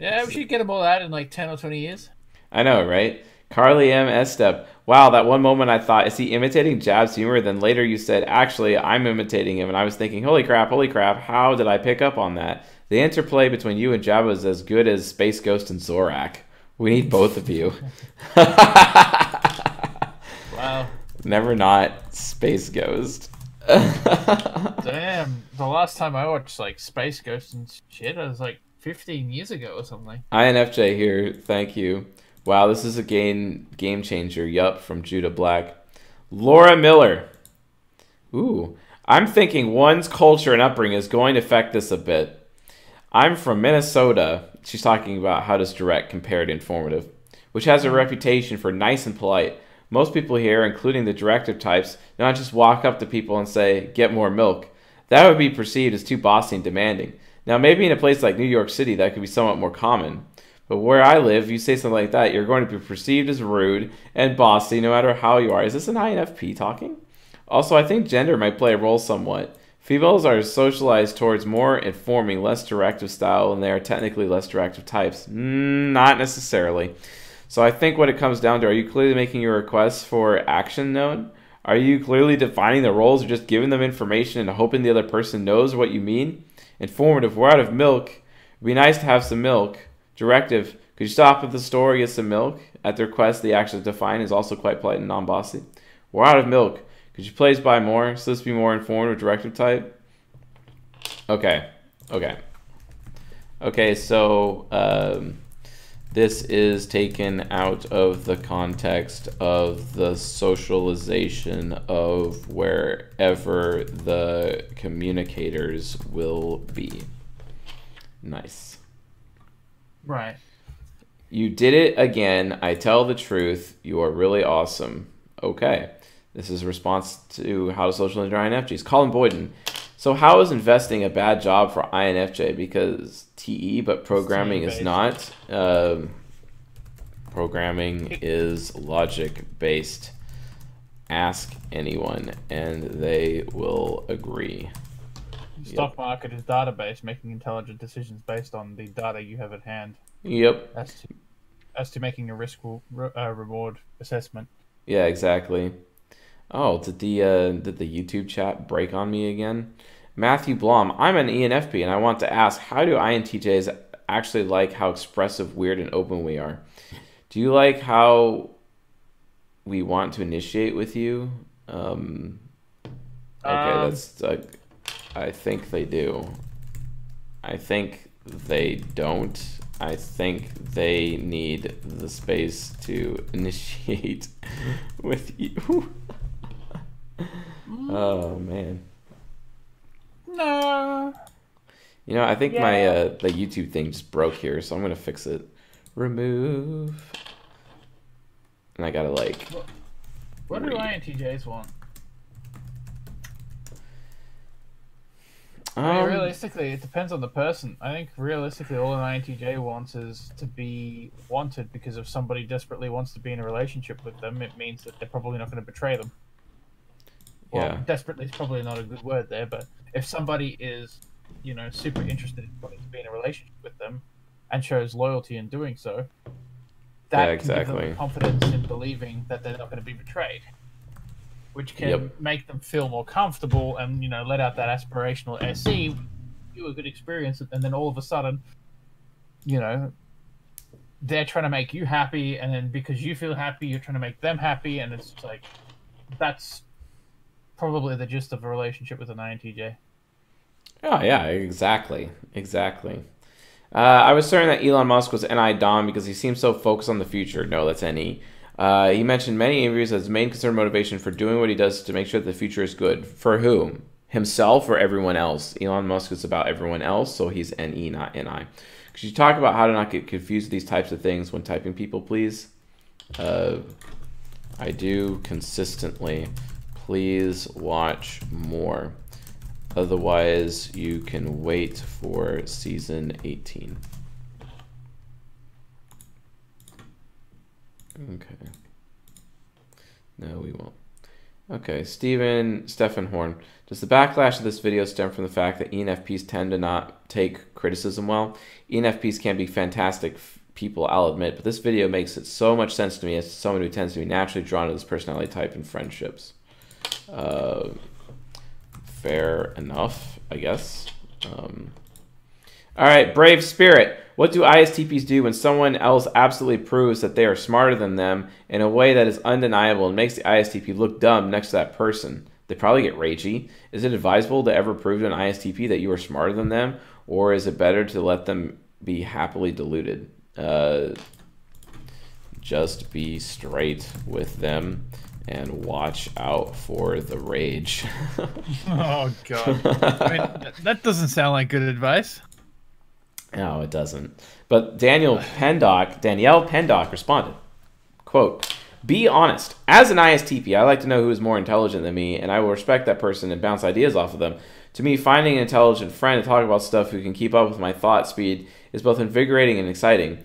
Yeah, we should get them all out in like 10 or 20 years. I know, right? Carly M. Estep. Wow, that one moment I thought, is he imitating Jab's humor? Then later you said, actually, I'm imitating him. And I was thinking, holy crap, holy crap, how did I pick up on that? The interplay between you and Jab was as good as Space Ghost and Zorak. We need both of you. Wow. Never not Space Ghost. Damn. The last time I watched like Space Ghost and shit, I was like 15 years ago or something. INFJ here, thank you. Wow, this is a game game changer. Yup, from Judah Black. Laura Miller. Ooh, I'm thinking one's culture and upbringing is going to affect this a bit. I'm from Minnesota. She's talking about how does direct compare to informative, which has a reputation for nice and polite. Most people here, including the directive types, do not just walk up to people and say, "Get more milk." That would be perceived as too bossy and demanding. Now, maybe in a place like New York City, that could be somewhat more common. But where I live, you say something like that, you're going to be perceived as rude and bossy no matter how you are. Is this an INFP talking? Also, I think gender might play a role somewhat. Females are socialized towards more informing, less directive style, and they are technically less directive types. Mm, not necessarily. So I think what it comes down to are you clearly making your requests for action known? Are you clearly defining the roles or just giving them information and hoping the other person knows what you mean? Informative, we're out of milk. It'd be nice to have some milk. Directive, could you stop at the store and get some milk? At the request, the action defined is also quite polite and non bossy. We're out of milk. Could you please buy more? So this be more informative directive type? Okay. Okay. Okay, so um, this is taken out of the context of the socialization of wherever the communicators will be. Nice. Right. You did it again. I tell the truth. You are really awesome. Okay. This is a response to how to social engineer INFJs. Colin Boyden. So how is investing a bad job for INFJ? Because TE, but programming is not. Um, programming is logic based. Ask anyone, and they will agree. Stock market is database, making intelligent decisions based on the data you have at hand Yep. as to as to making a risk re- uh, reward assessment. Yeah, exactly. Oh, did the uh, did the YouTube chat break on me again? Matthew Blom, I'm an ENFP, and I want to ask, how do INTJs actually like how expressive, weird, and open we are? Do you like how we want to initiate with you? Um, okay, Um, that's. Uh, I think they do. I think they don't. I think they need the space to initiate with you. oh man. No. You know, I think my uh, the YouTube thing just broke here, so I'm gonna fix it. Remove. And I gotta like. What do Read. INTJs want? I mean, Um, realistically, it depends on the person. I think realistically, all an INTJ wants is to be wanted because if somebody desperately wants to be in a relationship with them, it means that they're probably not going to betray them. Well, Yeah. desperately is probably not a good word there, but if somebody is, you know, super interested in wanting to be in a relationship with them and shows loyalty in doing so, that Yeah, can give them exactly. confidence in believing that they're not going to be betrayed which can Yep. make them feel more comfortable and you know let out that aspirational SE, do a good experience, and then all of a sudden, you know, they're trying to make you happy, and then because you feel happy, you're trying to make them happy, and it's just like that's probably the gist of a relationship with an INTJ. Oh yeah, exactly, exactly. Uh, I was certain that Elon Musk was NI Dom because he seems so focused on the future. No, that's NE. Uh, he mentioned many interviews as main concern motivation for doing what he does to make sure that the future is good. For whom? Himself or everyone else? Elon Musk is about everyone else, so he's NE, not NI. Could you talk about how to not get confused with these types of things when typing people, please? Uh, I do consistently. Please watch more. Otherwise, you can wait for season 18. Okay. No, we won't. Okay, Stephen Stefan Horn. Does the backlash of this video stem from the fact that ENFPs tend to not take criticism well? ENFPs can be fantastic people, I'll admit, but this video makes it so much sense to me as someone who tends to be naturally drawn to this personality type in friendships. Uh, fair enough, I guess. Um, all right, Brave Spirit. What do ISTPs do when someone else absolutely proves that they are smarter than them in a way that is undeniable and makes the ISTP look dumb next to that person? They probably get ragey. Is it advisable to ever prove to an ISTP that you are smarter than them, or is it better to let them be happily deluded? Uh, just be straight with them and watch out for the rage. oh god, I mean, that doesn't sound like good advice. No, it doesn't. But Daniel Pendock, Danielle Pendock responded, quote, be honest. As an ISTP, I like to know who is more intelligent than me, and I will respect that person and bounce ideas off of them. To me, finding an intelligent friend to talk about stuff who can keep up with my thought speed is both invigorating and exciting.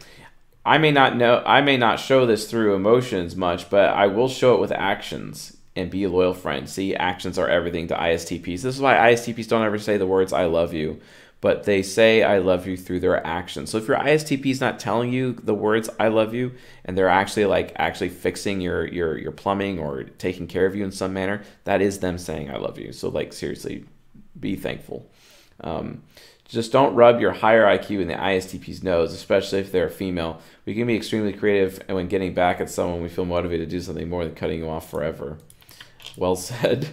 I may not know I may not show this through emotions much, but I will show it with actions and be a loyal friend. See, actions are everything to ISTPs. This is why ISTPs don't ever say the words I love you but they say I love you through their actions. So if your ISTP is not telling you the words I love you and they're actually like actually fixing your your your plumbing or taking care of you in some manner, that is them saying I love you. So like seriously, be thankful. Um, just don't rub your higher IQ in the ISTP's nose, especially if they're a female. We can be extremely creative, and when getting back at someone, we feel motivated to do something more than cutting you off forever. Well said.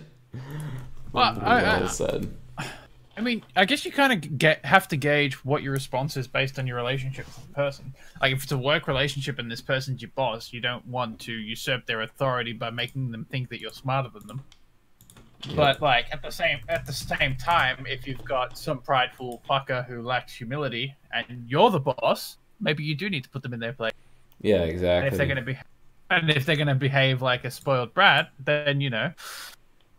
Well, well I, I, said. I mean, I guess you kind of get have to gauge what your response is based on your relationship with the person. Like, if it's a work relationship and this person's your boss, you don't want to usurp their authority by making them think that you're smarter than them. Yeah. But like at the same at the same time, if you've got some prideful fucker who lacks humility and you're the boss, maybe you do need to put them in their place. Yeah, exactly. And if they're gonna be, and if they're gonna behave like a spoiled brat, then you know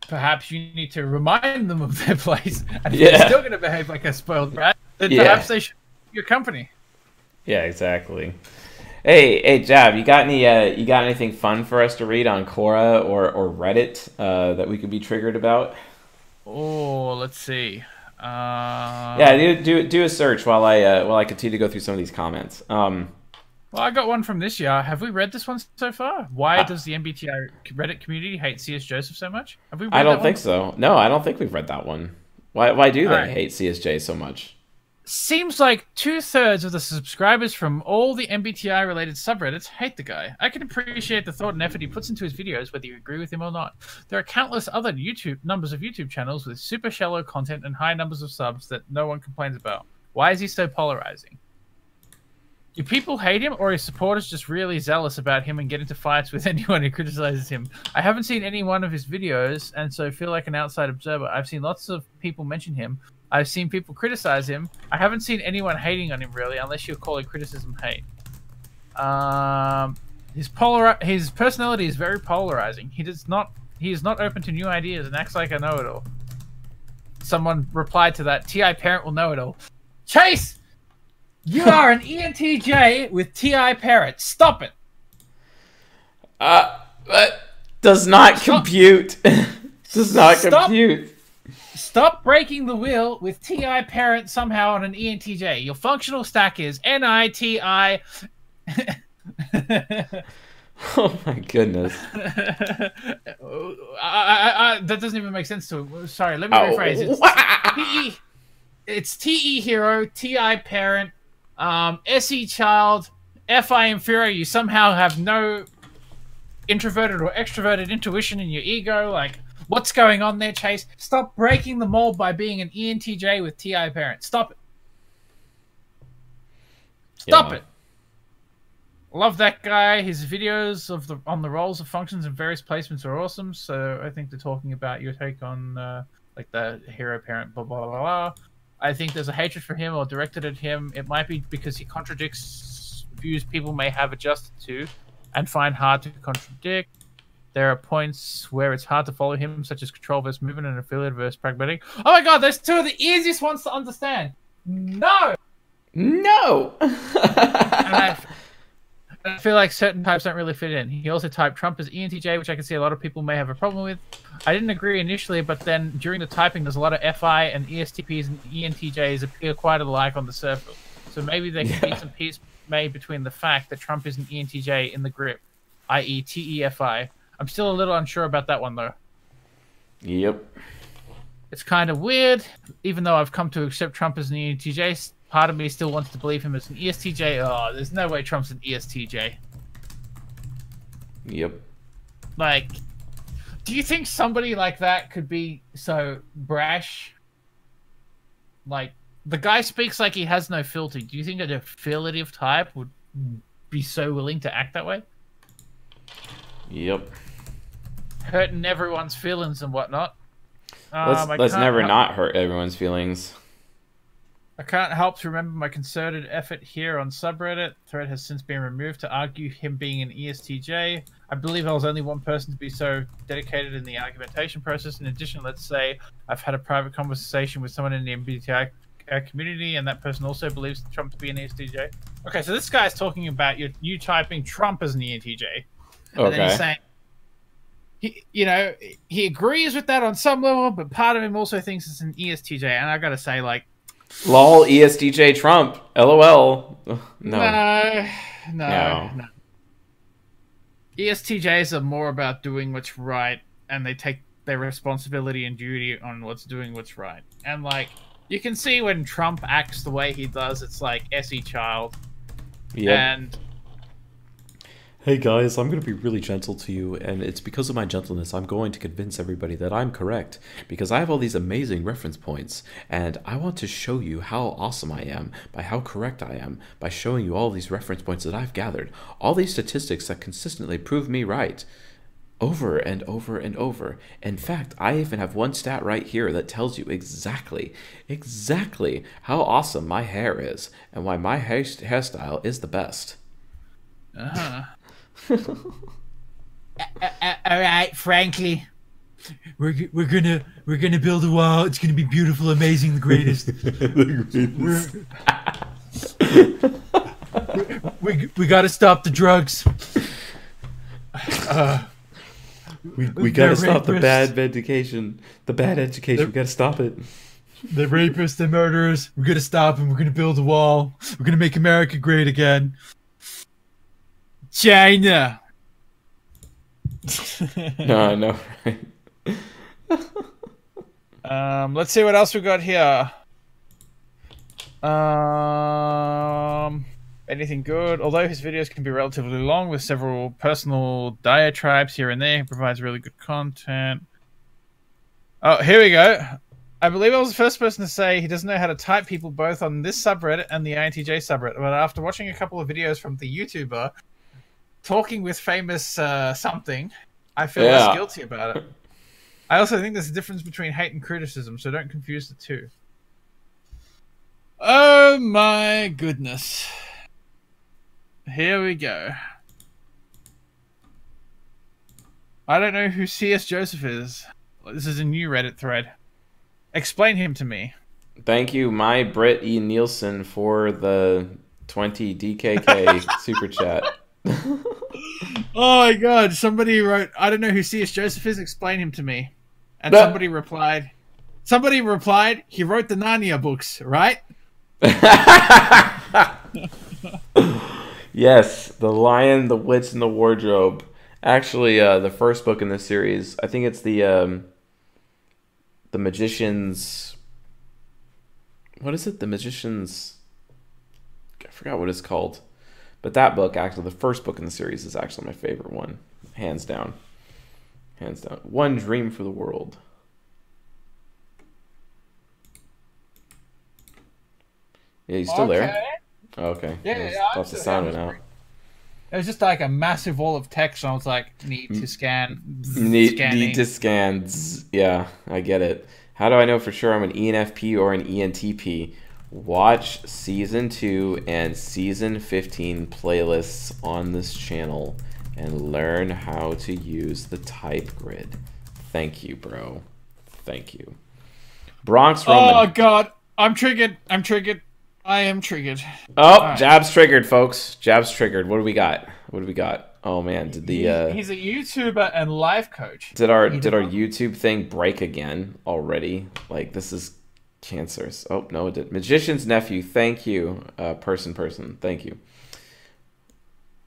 perhaps you need to remind them of their place. And yeah. they're still going to behave like a spoiled brat, then yeah. perhaps they should your company. Yeah, exactly. Hey, hey, Jab, you got any? Uh, you got anything fun for us to read on Quora or or Reddit uh, that we could be triggered about? Oh, let's see. Uh... Yeah, do, do do a search while I uh, while I continue to go through some of these comments. Um, well, I got one from this year. Have we read this one so far? Why does the MBTI Reddit community hate CS Joseph so much? Have we? I don't think so. No, I don't think we've read that one. Why? Why do they right. hate CSJ so much? Seems like two thirds of the subscribers from all the MBTI related subreddits hate the guy. I can appreciate the thought and effort he puts into his videos, whether you agree with him or not. There are countless other YouTube numbers of YouTube channels with super shallow content and high numbers of subs that no one complains about. Why is he so polarizing? Do people hate him, or his supporters just really zealous about him and get into fights with anyone who criticizes him? I haven't seen any one of his videos, and so feel like an outside observer. I've seen lots of people mention him. I've seen people criticize him. I haven't seen anyone hating on him really, unless you're calling criticism hate. Um, his polar his personality is very polarizing. He does not he is not open to new ideas and acts like a know-it-all. Someone replied to that. Ti parent will know it all. Chase. You are an ENTJ with TI parent. Stop it. Uh, that does not Stop. compute. does not Stop. compute. Stop breaking the wheel with TI parent somehow on an ENTJ. Your functional stack is NITI. oh my goodness. I, I, I, that doesn't even make sense to him. Sorry, let me oh. rephrase it. It's TE hero, TI parent, um, SE child, FI inferior, you somehow have no introverted or extroverted intuition in your ego. Like, What's going on there, Chase? Stop breaking the mold by being an ENTJ with TI parent. Stop it. Stop Yeah. it. Love that guy. His videos of the on the roles of functions and various placements are awesome. So I think they're talking about your take on uh, like the hero parent, blah blah blah blah. I think there's a hatred for him or directed at him. It might be because he contradicts views people may have adjusted to and find hard to contradict. There are points where it's hard to follow him, such as control versus movement and affiliate versus pragmatic. Oh my god, those two are the easiest ones to understand. No! No. And I, I feel like certain types don't really fit in. He also typed Trump as ENTJ, which I can see a lot of people may have a problem with. I didn't agree initially, but then during the typing, there's a lot of FI and ESTPs and ENTJs appear quite alike on the surface. So maybe there could be some peace made between the fact that Trump is an ENTJ in the grip, i.e., TEFI. I'm still a little unsure about that one though. yep. It's kind of weird, even though I've come to accept Trump as an ENTJ. Part of me still wants to believe him as an ESTJ. Oh, there's no way Trump's an ESTJ. Yep. Like, do you think somebody like that could be so brash? Like, the guy speaks like he has no filter. Do you think a affiliative type would be so willing to act that way? Yep. Hurting everyone's feelings and whatnot. Let's Um, let's never not hurt everyone's feelings. I can't help to remember my concerted effort here on subreddit. Thread has since been removed to argue him being an ESTJ. I believe I was only one person to be so dedicated in the argumentation process. In addition, let's say I've had a private conversation with someone in the MBTI community, and that person also believes Trump to be an ESTJ. Okay, so this guy's talking about you, you typing Trump as an ENTJ. And then he's saying, he, you know, he agrees with that on some level, but part of him also thinks it's an ESTJ. And I gotta say, like, Lol. E ESTJ Trump. LOL. Ugh, No. No, no, No. no. ESTJs are more about doing what's right, and they take their responsibility and duty on what's doing what's right. And like, you can see when Trump acts the way he does, it's like SE child. Yep. And Hey guys, I'm going to be really gentle to you, and it's because of my gentleness I'm going to convince everybody that I'm correct, because I have all these amazing reference points, and I want to show you how awesome I am by how correct I am, by showing you all these reference points that I've gathered, all these statistics that consistently prove me right. Over and over and over. In fact, I even have one stat right here that tells you exactly, exactly how awesome my hair is and why my hair- hairstyle is the best. uh-huh. all right, frankly, We're, we're gonna we're gonna build a wall. It's gonna be beautiful, amazing, the greatest. we we gotta stop the drugs. Uh, we, we gotta They're stop the bad education. The bad education. We gotta stop it. The rapists, the murderers. We're gonna stop them. We're gonna build a wall. We're gonna make America great again. China. no, I know. Right? Um, let's see what else we got here. Um, anything good? Although his videos can be relatively long with several personal diatribes here and there, he provides really good content. Oh, here we go. I believe I was the first person to say he doesn't know how to type people both on this subreddit and the INTJ subreddit. But after watching a couple of videos from the YouTuber talking with famous uh, something, I feel Yeah. less guilty about it. I also think there's a difference between hate and criticism, so don't confuse the two. Oh my goodness. Here we go. I don't know who C.S. Joseph is. This is a new Reddit thread. Explain him to me. Thank you, my Britt E. Nielsen, for the 20 DKK super chat. Oh my god, somebody wrote, I don't know who C.S. Joseph is, explain him to me. And No. somebody replied, somebody replied, he wrote the Narnia books, right? yes, The Lion, the Witch, and the Wardrobe. Actually, uh, the first book in the series, I think it's the um, the Magician's. What is it? The Magician's. I forgot what it's called, but that book, actually, the first book in the series, is actually my favorite one, hands down, hands down. One dream for the world. Yeah, you still there? Okay. Oh, okay. Yeah, yeah, that's the sound yeah, went out. It was just like a massive wall of text, and I was like, need to mm. scan. Need, scanning. need to scan. Zzz. Yeah, I get it. How do I know for sure I'm an ENFP or an ENTP? Watch season 2 and season 15 playlists on this channel and learn how to use the type grid. Thank you, bro. Thank you. Bronx Roman. Oh god, I'm triggered. I'm triggered. I am triggered. Oh, Alright. jabs triggered, folks. Jabs triggered. What do we got? What do we got? Oh man, did the uh, he's a YouTuber and life coach. did our did our YouTube thing break again already? Like this is cancerous. Oh no, it did. Magician's nephew. Thank you, uh, person, person. Thank you.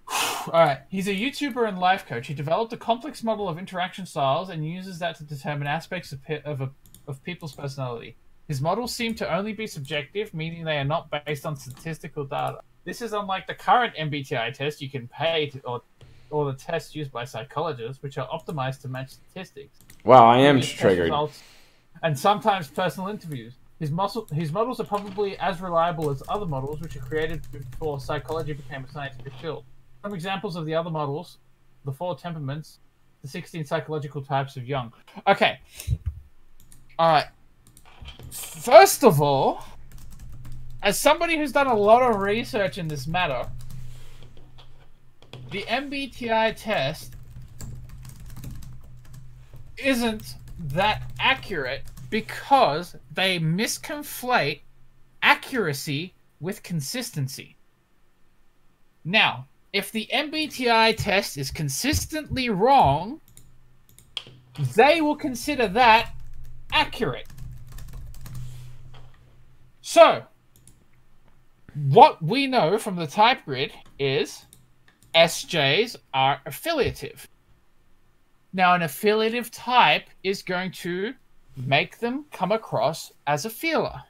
All right, he's a YouTuber and life coach. He developed a complex model of interaction styles and uses that to determine aspects of of, a, of people's personality. His models seem to only be subjective, meaning they are not based on statistical data. This is unlike the current MBTI test you can pay to, or or the tests used by psychologists, which are optimized to match statistics. Wow, I am triggered. results, and sometimes personal interviews. His, muscle, his models are probably as reliable as other models, which are created before psychology became a scientific field. Some examples of the other models: the four temperaments, the sixteen psychological types of Jung. Okay. All right. First of all, as somebody who's done a lot of research in this matter, the MBTI test isn't that accurate because they misconflate accuracy with consistency. Now, if the MBTI test is consistently wrong, they will consider that accurate. So, what we know from the type grid is SJs are affiliative. Now, an affiliative type is going to make them come across as a feeler,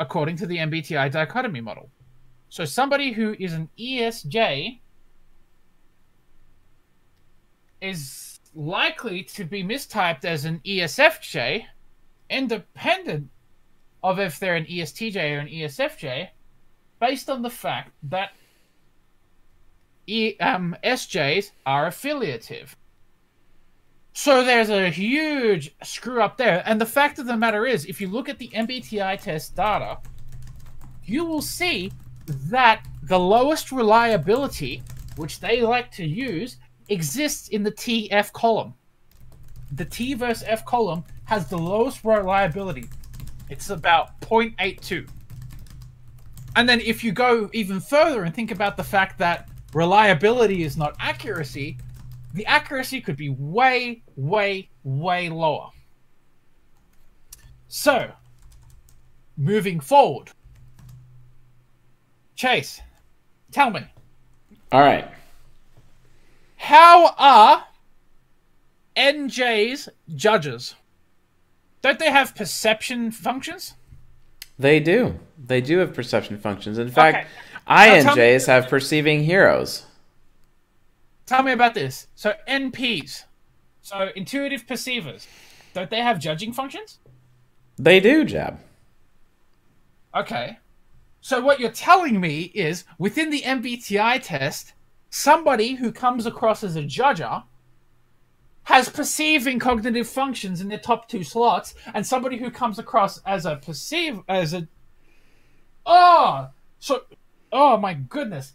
according to the MBTI dichotomy model. So, somebody who is an ESJ is likely to be mistyped as an ESFJ, independent of if they're an ESTJ or an ESFJ, based on the fact that e, um, SJs are affiliative. So there's a huge screw up there. And the fact of the matter is, if you look at the MBTI test data, you will see that the lowest reliability, which they like to use, exists in the TF column. The T versus F column has the lowest reliability. It's about 0.82. And then if you go even further and think about the fact that reliability is not accuracy, the accuracy could be way, way, way lower. So, moving forward, Chase, tell me, All right. how are NJs judges? Don't they have perception functions? They do. They do have perception functions. In fact, Okay. Now tell me- INJs have perceiving heroes. Tell me about this. So NPs, so intuitive perceivers, don't they have judging functions? They do, Jab. Okay. So what you're telling me is within the MBTI test, somebody who comes across as a judger has perceiving cognitive functions in their top two slots, and somebody who comes across as a perceive as a oh so oh my goodness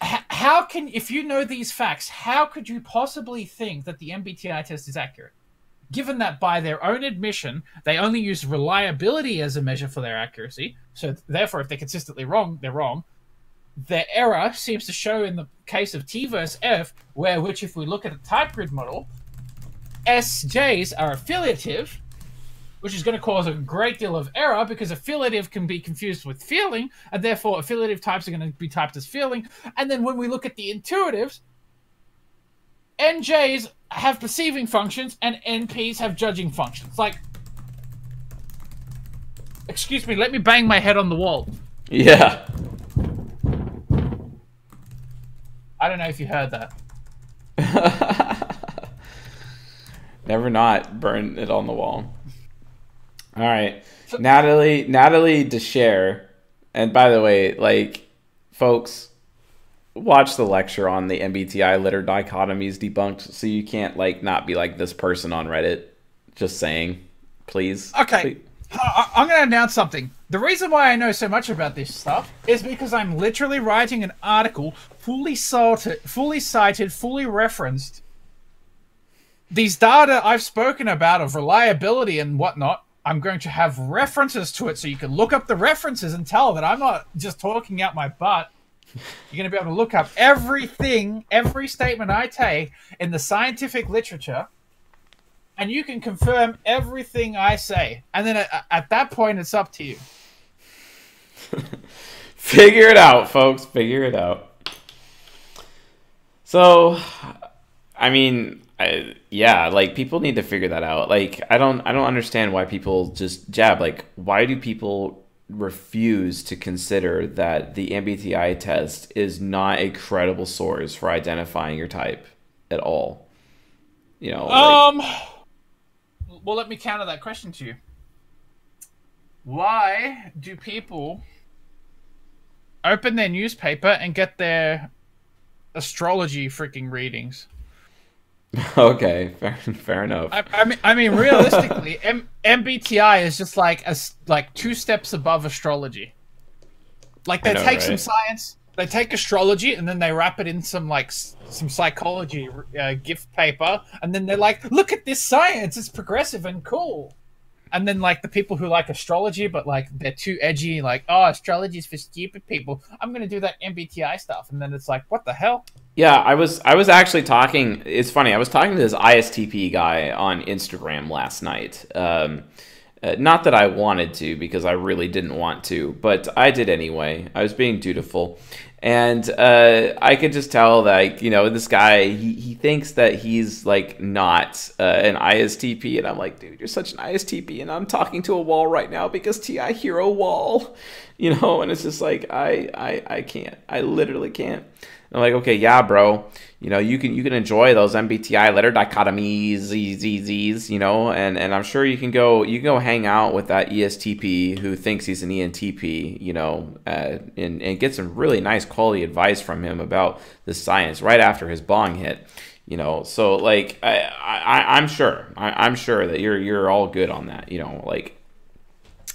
how can if you know these facts how could you possibly think that the mbti test is accurate? Given that by their own admission they only use reliability as a measure for their accuracy so therefore if they're consistently wrong they're wrong. Their error seems to show in the case of t versus f where which if we look at a type grid model sjs are affiliative which is going to cause a great deal of error because affiliative can be confused with feeling, and therefore affiliative types are going to be typed as feeling. And then when we look at the intuitives, NJs have perceiving functions and NPs have judging functions. Like, excuse me, let me bang my head on the wall. Yeah. I don't know if you heard that. Never not burn it on the wall. All right, Natalie Natalie Desher, and by the way, like, folks, watch the lecture on the MBTI litter dichotomies debunked, so you can't like not be like this person on Reddit. Just saying, please. Okay. Please. I'm going to announce something. The reason why I know so much about this stuff is because I'm literally writing an article fully cited, fully cited, fully referenced. These data I've spoken about of reliability and whatnot, I'm going to have references to it so you can look up the references and tell that I'm not just talking out my butt. You're going to be able to look up everything, every statement I take in the scientific literature and you can confirm everything I say. And then at, at that point, it's up to you. Figure it out, folks. Figure it out. So, I mean, I, yeah, like people need to figure that out. Like, I don't, I don't understand why people just jab. Like, why do people refuse to consider that the MBTI test is not a credible source for identifying your type at all? You know, like, Um. Well, let me counter that question to you. Why do people open their newspaper and get their astrology freaking readings? okay, fair, fair enough. I, I mean, I mean, realistically, M- MBTI is just like a like two steps above astrology. Like they know, take some science, they take astrology, and then they wrap it in some like s- some psychology uh, gift paper, and then they're like, "Look at this science; it's progressive and cool." And then like the people who like astrology, but like they're too edgy, like, "Oh, astrology is for stupid people." I'm gonna do that MBTI stuff, and then it's like, "What the hell?" Yeah, I was I was actually talking. It's funny. I was talking to this ISTP guy on Instagram last night. Um, uh, not that I wanted to, because I really didn't want to, but I did anyway. I was being dutiful, and uh, I could just tell that you know this guy he, he thinks that he's like not uh, an ISTP, and I'm like, dude, you're such an ISTP, and I'm talking to a wall right now because Ti Hero wall, you know, and it's just like I I I can't. I literally can't. I'm like, okay, yeah, bro. You know, you can you can enjoy those MBTI letter dichotomies, Z's, Z's, you know, and and I'm sure you can go you can go hang out with that ESTP who thinks he's an ENTP, you know, uh, and and get some really nice quality advice from him about the science right after his bong hit. You know, so like I, I I'm sure I, I'm sure that you're you're all good on that. You know, like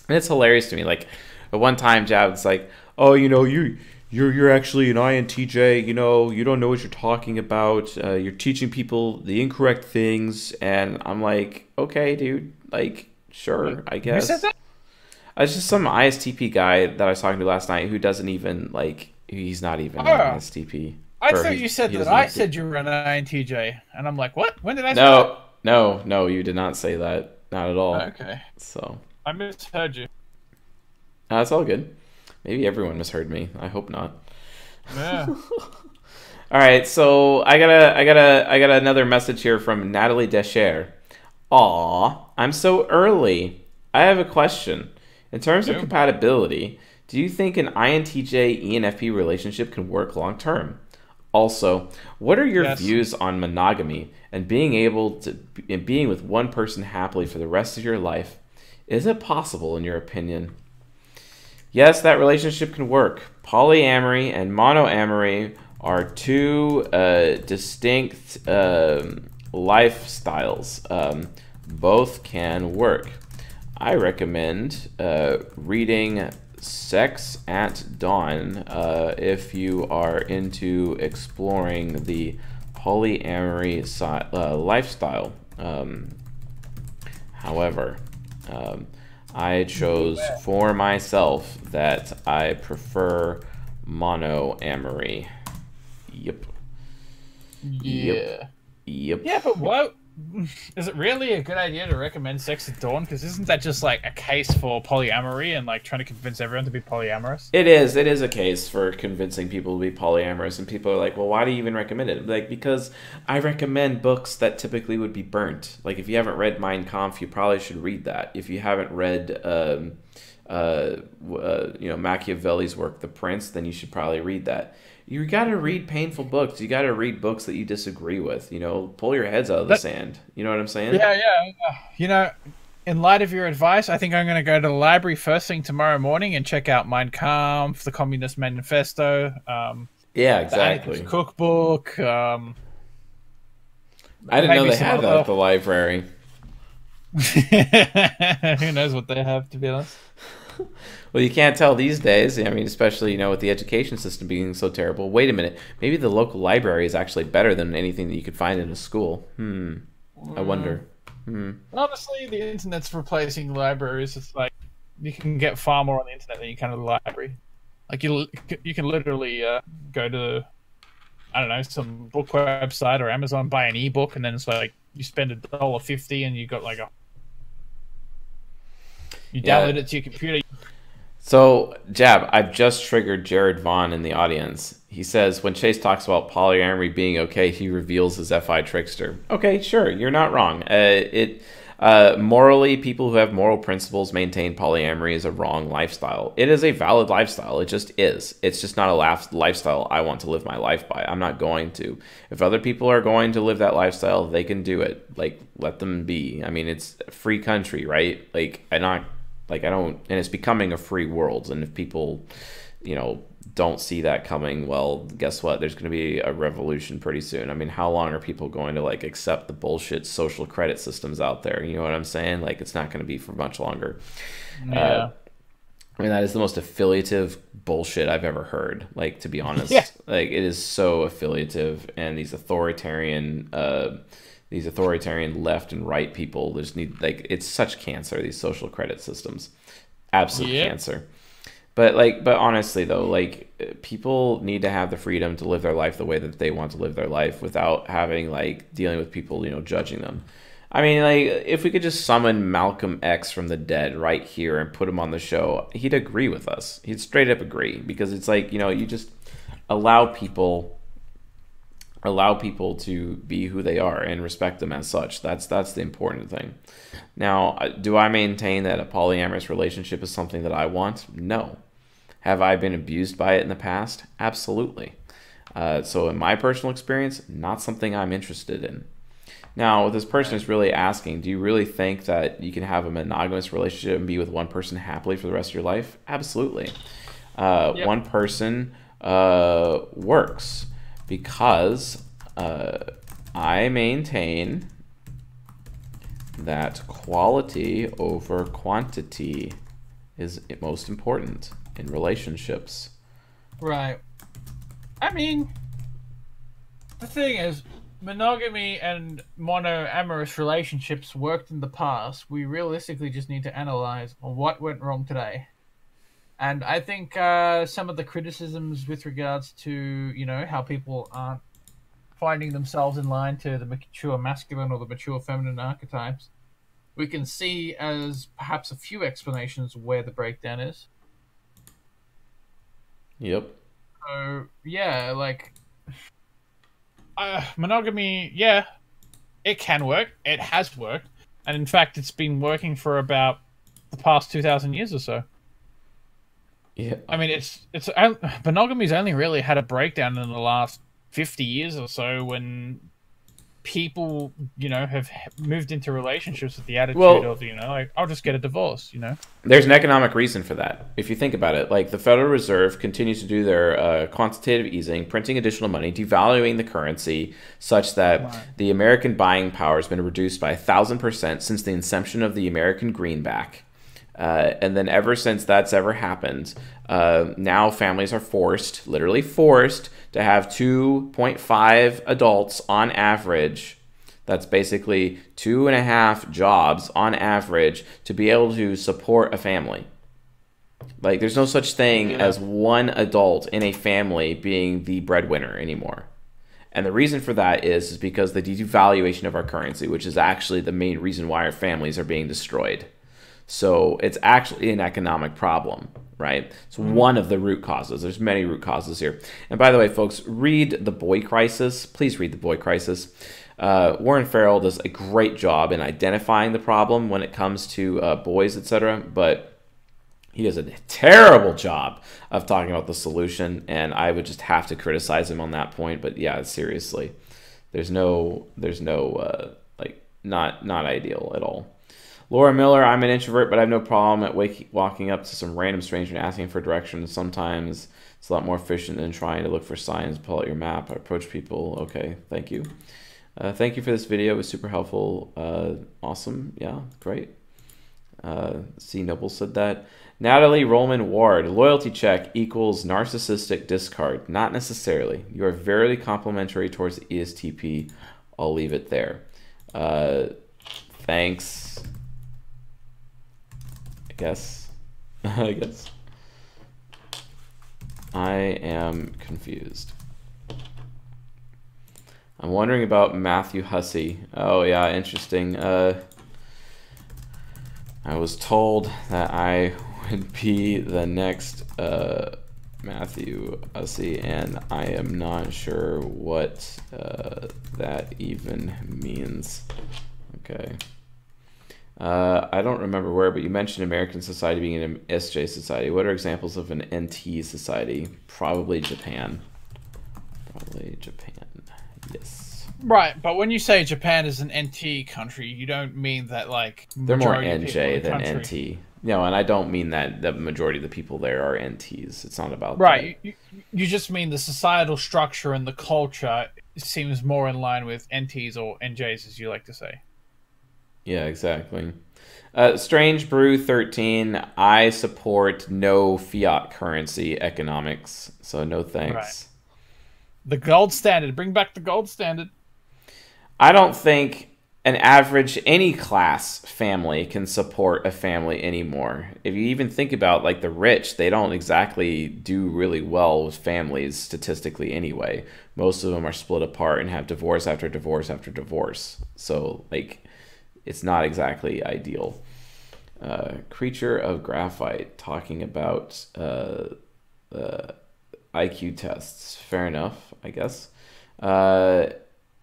and it's hilarious to me. Like at one time, Jav's like, "Oh, you know, you you're you're actually an INTJ. You know, you don't know what you're talking about. Uh, you're teaching people the incorrect things." And I'm like, "Okay, dude. Like, sure, I Who guess." said that? It's just some ISTP guy that I was talking to last night who doesn't even like. He's not even Oh. an ISTP. I Or thought he- you said that I said you were an INTJ, and I'm like, what? When did I say No, no, no. You did not say that. Not at all. Okay, So. I misheard you. No, that's all good. Maybe everyone misheard me. I hope not. Yeah. All right, so I got a, I got a, I got another message here from Natalie Descher. Aw, I'm so early. I have a question. In terms of compatibility, do you think an INTJ ENFP relationship can work long term? Also, what are your Yes. views on monogamy and being able to and being with one person happily for the rest of your life? Is it possible in your opinion? Yes, that relationship can work. Polyamory and monoamory are two uh, distinct um, lifestyles. Um, both can work. I recommend uh, reading Sex at Dawn uh, if you are into exploring the polyamory si- uh, lifestyle. Um, However, um, I chose for myself that I prefer mono monoamory. Yep. yeah. Yep. Yeah, but what? Is it really a good idea to recommend Sex at Dawn? Because isn't that just like a case for polyamory and like trying to convince everyone to be polyamorous? It is. It is a case for convincing people to be polyamorous, and people are like, "Well, why do you even recommend it?" Like, because I recommend books that typically would be burnt. Like, if you haven't read Mein Kampf, you probably should read that. If you haven't read, um, uh, uh, you know, Machiavelli's work, The Prince, then you should probably read that. You got to read painful books. You got to read books that you disagree with. You know, pull your heads out of the That- sand. You know what I'm saying? Yeah, yeah. uh, You know, in light of your advice, I think I'm going to go to the library first thing tomorrow morning and check out Mein Kampf, the Communist Manifesto, um, Yeah, exactly. Cookbook. Um, I didn't know they had that other- at the library. who knows what they have, to be honest. Well, you can't tell these days. I mean, especially you know with the education system being so terrible. Wait a minute, maybe the local library is actually better than anything that you could find in a school. Hmm. I wonder. Hmm. Honestly, the internet's replacing libraries. It's like you can get far more on the internet than you can at the library. Like you, you can literally uh, go to, I don't know, some book website or Amazon, buy an ebook, and then it's like you spend a dollar fifty, and you got like a, you Yeah. download it to your computer. So, Jab, I've just triggered Jared Vaughn in the audience. He says when Chase talks about polyamory being okay, he reveals his FI trickster. Okay, sure, you're not wrong. Uh, it uh, morally, people who have moral principles maintain polyamory is a wrong lifestyle. It is a valid lifestyle. It just is. It's just not a lifestyle I want to live my life by. I'm not going to. If other people are going to live that lifestyle, they can do it. Like, let them be. I mean, it's free country, right? Like, I'm not like I don't, and it's becoming a free world. And if people, you know, don't see that coming, well, guess what? There's going to be a revolution pretty soon. I mean, how long are people going to like accept the bullshit social credit systems out there? You know what I'm saying? Like, it's not going to be for much longer. Yeah. I mean, that is the most affiliative bullshit I've ever heard. Like, to be honest, Yeah. like it is so affiliative, and these authoritarian, uh, these authoritarian left and right people just need like it's such cancer. These social credit systems, absolute cancer. But like, but honestly though, like people need to have the freedom to live their life the way that they want to live their life without having like dealing with people, you know, judging them. I mean, like, if we could just summon Malcolm X from the dead right here and put him on the show, he'd agree with us. He'd straight up agree because it's like, you know, you just allow people allow people to be who they are and respect them as such. That's that's the important thing. Now, uh, do I maintain that a polyamorous relationship is something that I want? No. Have I been abused by it in the past? Absolutely. Uh, so, in my personal experience, not something I'm interested in. Now, this person is really asking, do you really think that you can have a monogamous relationship and be with one person happily for the rest of your life? Absolutely. Uh, Yep. One person uh, works because uh, I maintain that quality over quantity is most important in relationships. Right. I mean, the thing is, monogamy and monoamorous relationships worked in the past. We realistically just need to analyze what went wrong today. And I think uh, some of the criticisms with regards to, you know, how people aren't finding themselves in line to the mature masculine or the mature feminine archetypes, we can see as perhaps a few explanations where the breakdown is. Yep. So yeah, like uh, monogamy, yeah, it can work. It has worked, and in fact, it's been working for about the past two thousand years or so. Yeah. I mean, it's it's on- monogamy's only really had a breakdown in the last fifty years or so when people, you know, have moved into relationships with the attitude Well- of, you know, like I'll just get a divorce, you know. There's an economic reason for that. If you think about it, like the Federal Reserve continues to do their uh, quantitative easing, printing additional money, devaluing the currency such that Right. the American buying power has been reduced by a thousand percent since the inception of the American greenback. Uh, and then ever since that's ever happened, uh, now families are forced, literally forced, to have 2.5 adults on average. That's basically two and a half jobs on average to be able to support a family. Like, there's no such thing as one adult in a family being the breadwinner anymore. And the reason for that is, is because the devaluation of our currency, which is actually the main reason why our families are being destroyed. So it's actually an economic problem, right? It's one of the root causes. There's many root causes here. And by the way, folks, read The Boy Crisis. Please read The Boy Crisis. Uh, Warren Farrell does a great job in identifying the problem when it comes to uh, boys, etc. But he does a terrible job of talking about the solution, and I would just have to criticize him on that point. But yeah, seriously, there's no, there's no, uh, like, not not ideal at all. Laura Miller, I'm an introvert, but I have no problem at wake, walking up to some random stranger and asking for directions. Sometimes it's a lot more efficient than trying to look for signs, pull out your map, I approach people. Okay, thank you. Uh, thank you for this video. It was super helpful. Uh, awesome. Yeah, great. Uh, C. Noble said that. Natalie Rollman Ward, loyalty check equals narcissistic discard. Not necessarily. You are very complimentary towards the ESTP. I'll leave it there. Uh, thanks. I guess. I guess. I am confused. I'm wondering about Matthew Hussey. Oh yeah, interesting. Uh, I was told that I would be the next uh, Matthew Hussey, and I am not sure what uh, that even means. Okay. Uh, I don't remember where, but you mentioned American society being an SJ society. What are examples of an NT society? Probably Japan. Probably Japan. Yes. Right, but when you say Japan is an NT country, you don't mean that like They're more majority of people in NJ the than country- NT. No, and I don't mean that the majority of the people there are NTs. It's not about Right, you- you just mean the societal structure and the culture seems more in line with NTs or NJs, as you like to say. Yeah, exactly. Uh, Strange Brew 13, I support no fiat currency economics, so no thanks. Right. The gold standard. Bring back the gold standard. I don't think an average any class family can support a family anymore. If you even think about like the rich, they don't exactly do really well with families statistically anyway. Most of them are split apart and have divorce after divorce after divorce. So like it's not exactly ideal. Uh, creature of graphite talking about uh, uh, IQ tests. Fair enough, I guess. Uh,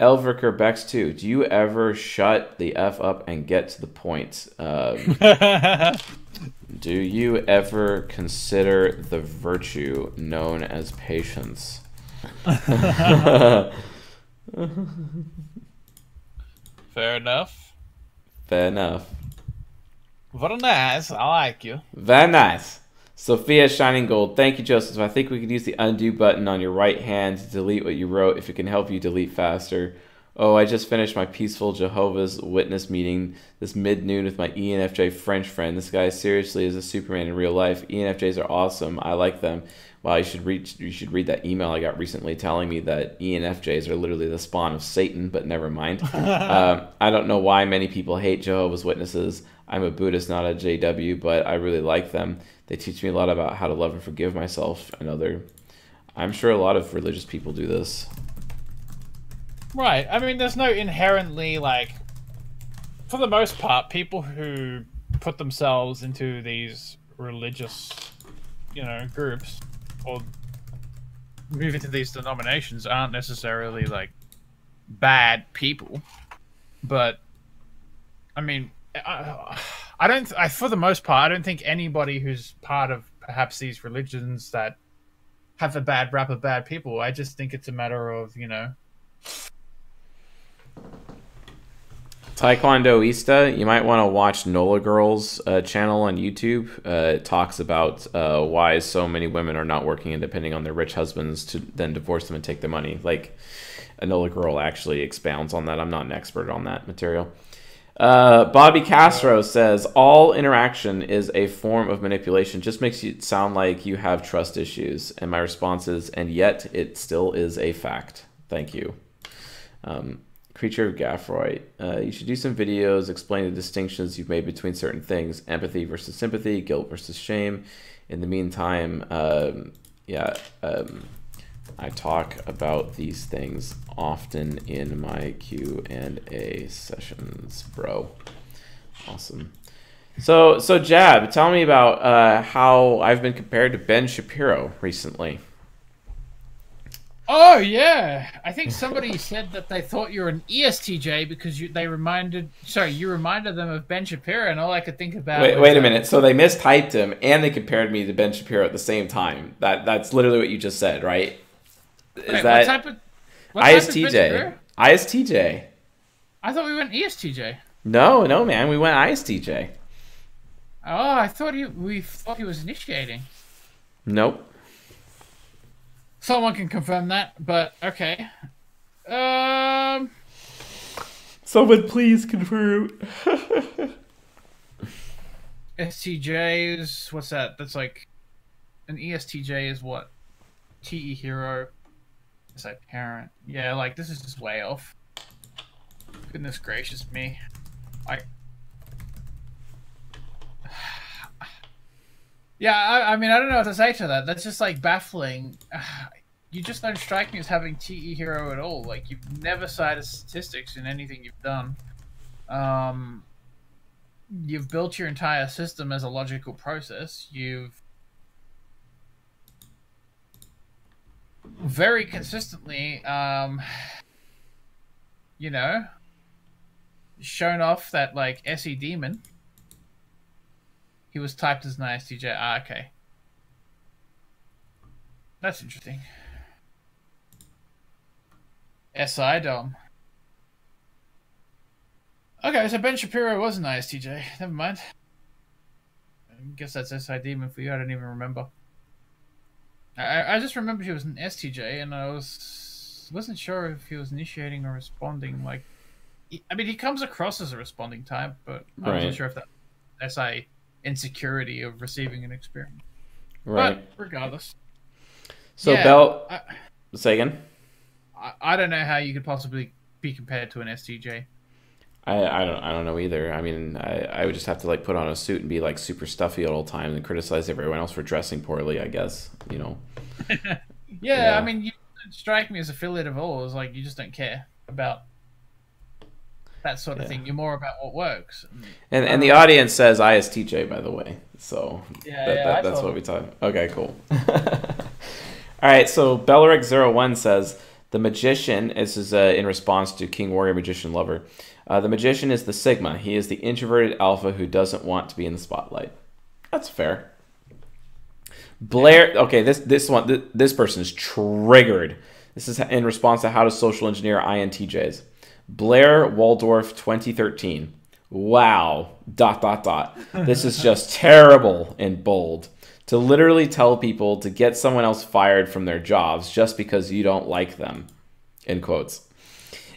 Elviker Bex 2, do you ever shut the F up and get to the point? Um, do you ever consider the virtue known as patience? Fair enough. Fair enough. Very nice. I like you. Very nice. Sophia Shining Gold. Thank you, Joseph. I think we could use the undo button on your right hand to delete what you wrote if it can help you delete faster. Oh, I just finished my peaceful Jehovah's Witness meeting this mid noon with my ENFJ French friend. This guy seriously is a Superman in real life. ENFJs are awesome. I like them. Wow, you should read you should read that email I got recently telling me that ENFJs are literally the spawn of Satan. But never mind. um, I don't know why many people hate Jehovah's Witnesses. I'm a Buddhist, not a JW, but I really like them. They teach me a lot about how to love and forgive myself and other. I'm sure a lot of religious people do this. Right. I mean, there's no inherently like, for the most part, people who put themselves into these religious, you know, groups or move to these denominations aren't necessarily like bad people, but I mean, I, I don't. I for the most part, I don't think anybody who's part of perhaps these religions that have a bad rap of bad people. I just think it's a matter of you know Taekwondoista, you might want to watch Nola Girl's uh, channel on YouTube. Uh, it talks about uh, why so many women are not working and depending on their rich husbands to then divorce them and take their money. Like, Nola Girl actually expounds on that. I'm not an expert on that material. Uh, Bobby Castro says all interaction is a form of manipulation. Just makes you sound like you have trust issues. And my response is, and yet it still is a fact. Thank you. Um, Creature of Gaffroy. Uh, you should do some videos explaining the distinctions you've made between certain things empathy versus sympathy, guilt versus shame. In the meantime, um, yeah, um, I talk about these things often in my Q and A sessions, bro. Awesome. So, so Jab, tell me about uh, how I've been compared to Ben Shapiro recently. Oh yeah, I think somebody said that they thought you were an ESTJ because you, they reminded. Sorry, you reminded them of Ben Shapiro, and all I could think about. Wait, wait a minute. So they mistyped him and they compared me to Ben Shapiro at the same time. That that's literally what you just said, right? Is wait, what that type of? What type of Ben ISTJ? ISTJ. I thought we went ESTJ. No, no, man. We went ISTJ. Oh, I thought he. We thought he was initiating. Nope. Someone can confirm that, but okay. Um. Someone please confirm. STJs. What's that? That's like an ESTJ is what? TE hero. It's like parent. Yeah, like this is just way off. Goodness gracious me. I. Yeah, I, I mean, I don't know what to say to that. That's just like baffling. You just don't strike me as having TE hero at all. Like you've never cited statistics in anything you've done. Um, you've built your entire system as a logical process. You've very consistently, um, you know, shown off that like SE demon. He was typed as an ISTJ. Ah, okay. That's interesting. SI Dom. Okay, so Ben Shapiro was an ISTJ. Never mind. I guess that's SI Demon for you. I don't even remember. I I just remember he was an STJ, and I was wasn't sure if he was initiating or responding. Like, he- I mean, he comes across as a responding type, but I wasn't Right. sure if that SI insecurity of receiving an experience. Right. But regardless, so yeah, Bell, I, say again. I, I don't know how you could possibly be compared to an STJ. I, I don't I don't know either. I mean, I, I would just have to like put on a suit and be like super stuffy all the time and criticize everyone else for dressing poorly. I guess you know. Yeah, Yeah. I mean, you strike me as affiliate of all. It's like you just don't care about that sort of Yeah. thing. You're more about what works. And- And the audience says ISTJ by the way. So Yeah, that, yeah, that- that's what we talk. Okay, cool. All right, so Belleric01 says the magician. This is uh, in response to King Warrior Magician Lover. Uh, the magician is the Sigma. He is the introverted alpha who doesn't want to be in the spotlight. That's fair. Blair. Okay, this this one this, this person is triggered. This is in response to how to social engineer INTJs. Blair Waldorf 2013. Wow. Dot dot dot. This is just terrible in bold. To literally tell people to get someone else fired from their jobs just because you don't like them. In quotes.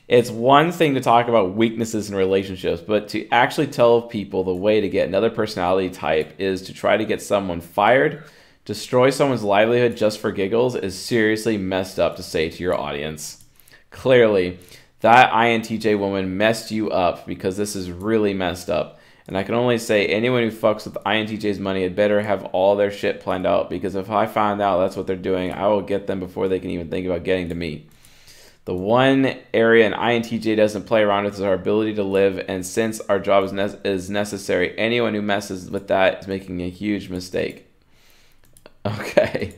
It's one thing to talk about weaknesses in relationships, but to actually tell people the way to get another personality type is to try to get someone fired, destroy someone's livelihood just for giggles is seriously messed up to say to your audience. Clearly, that INTJ woman messed you up because this is really messed up. And I can only say anyone who fucks with INTJ's money had better have all their shit planned out because if I find out that's what they're doing, I will get them before they can even think about getting to me. The one area an INTJ doesn't play around with is our ability to live, and since our job is, ne- is necessary, anyone who messes with that is making a huge mistake. Okay.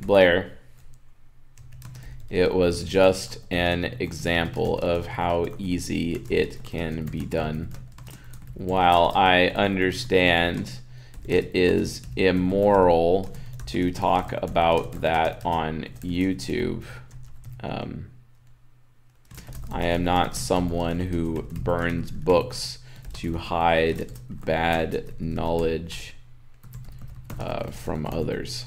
Blair. It was just an example of how easy it can be done. While I understand it is immoral to talk about that on YouTube, um, I am not someone who burns books to hide bad knowledge uh, from others.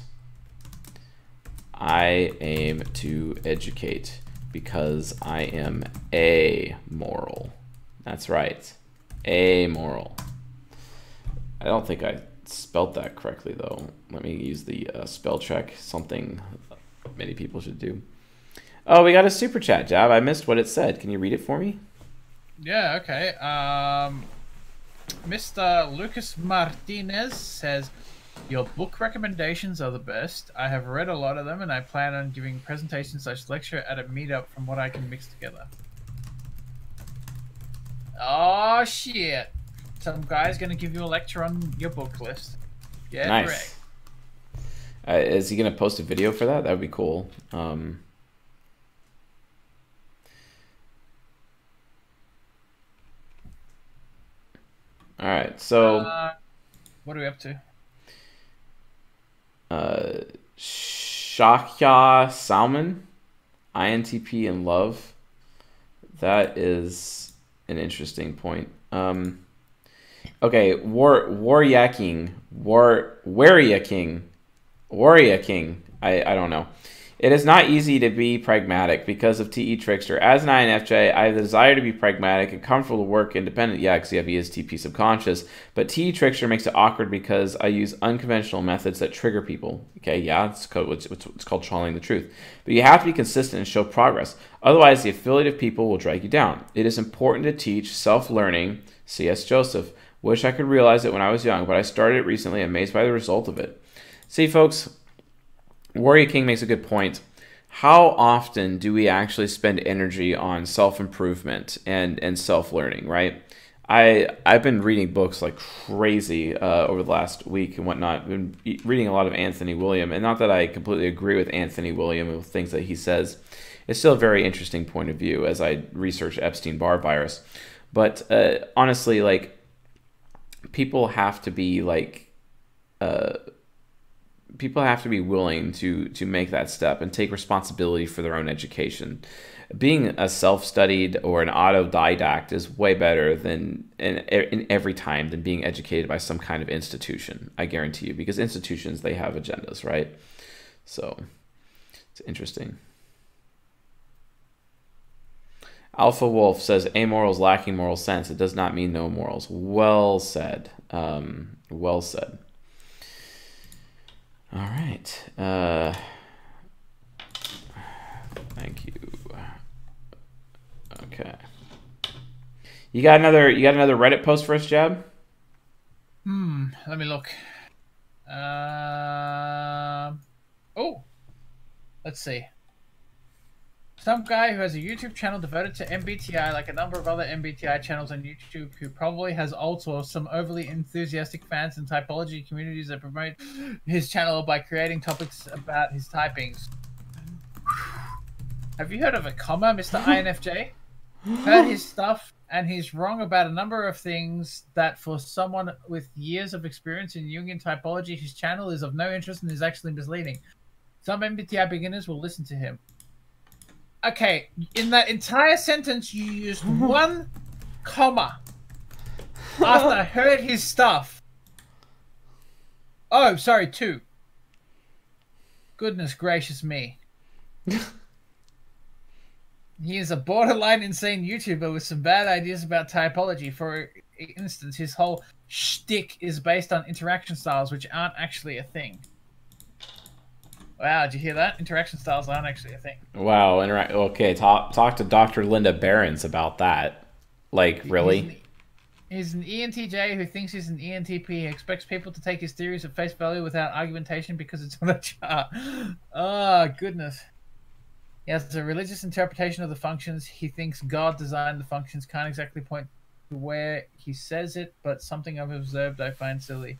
I aim to educate because I am amoral. That's right. Amoral. I don't think I spelt that correctly though. Let me use the uh, spell check, something many people should do. Oh, we got a super chat, Jab. I missed what it said. Can you read it for me? Yeah, okay. Um, Mr. Lucas Martinez says, Your book recommendations are the best. I have read a lot of them and I plan on giving presentation slash lecture at a meetup from what I can mix together. Oh shit. Some guy's gonna give you a lecture on your book list. Yeah, nice. Uh, is he gonna post a video for that? That would be cool. Um, all right, so Uh, what are we up to? Uh, Shakya Salmon, INTP and love. That is an interesting point. Um, okay, War Warrior King, War Warrior King, Warrior King. I I don't know. It is not easy to be pragmatic because of TE Trickster. As an INFJ, I have the desire to be pragmatic and comfortable to work independent. Yeah, because you have ESTP subconscious. But TE Trickster makes it awkward because I use unconventional methods that trigger people. Okay, yeah, it's called, it's, it's called trolling the truth. But you have to be consistent and show progress. Otherwise, the affiliative people will drag you down. It is important to teach self learning. C.S. Joseph. Wish I could realize it when I was young, but I started it recently, amazed by the result of it. See, folks, Warrior King makes a good point. How often do we actually spend energy on self improvement and, and self learning, right? I I've been reading books like crazy uh, over the last week and whatnot. Been reading a lot of Anthony William, and not that I completely agree with Anthony William and things that he says. It's still a very interesting point of view as I research Epstein Barr virus. But uh, honestly, like people have to be like uh, people have to be willing to to make that step and take responsibility for their own education. Being a self-studied or an autodidact is way better than in, in every time than being educated by some kind of institution. I guarantee you, because institutions they have agendas, right? So it's interesting. Alpha Wolf says amoral is lacking moral sense. It does not mean no morals. Well said. Um, well said. All right. Uh, thank you. Okay. You got another. You got another Reddit post for us, Jab? Hmm. Let me look. Uh, oh, let's see. Some guy who has a YouTube channel devoted to MBTI, like a number of other MBTI channels on YouTube, who probably has also some overly enthusiastic fans and typology communities that promote his channel by creating topics about his typings. Have you heard of a comma, Mr. INFJ? Heard his stuff, and he's wrong about a number of things that for someone with years of experience in Jungian typology, his channel is of no interest and is actually misleading. Some MBTI beginners will listen to him. Okay, in that entire sentence, you used mm-hmm. one comma after I heard his stuff. Oh, sorry, two. Goodness gracious me. He is a borderline insane YouTuber with some bad ideas about typology. For instance, his whole shtick is based on interaction styles, which aren't actually a thing. Wow, did you hear that? Interaction styles aren't actually a thing. Wow. Interact. Okay. Talk talk to Dr. Linda Berens about that. Like really? He's an, he's an ENTJ who thinks he's an ENTP. He expects people to take his theories at face value without argumentation because it's on the chart. Oh, goodness. He has a religious interpretation of the functions. He thinks God designed the functions. Can't exactly point to where he says it, but something I've observed I find silly.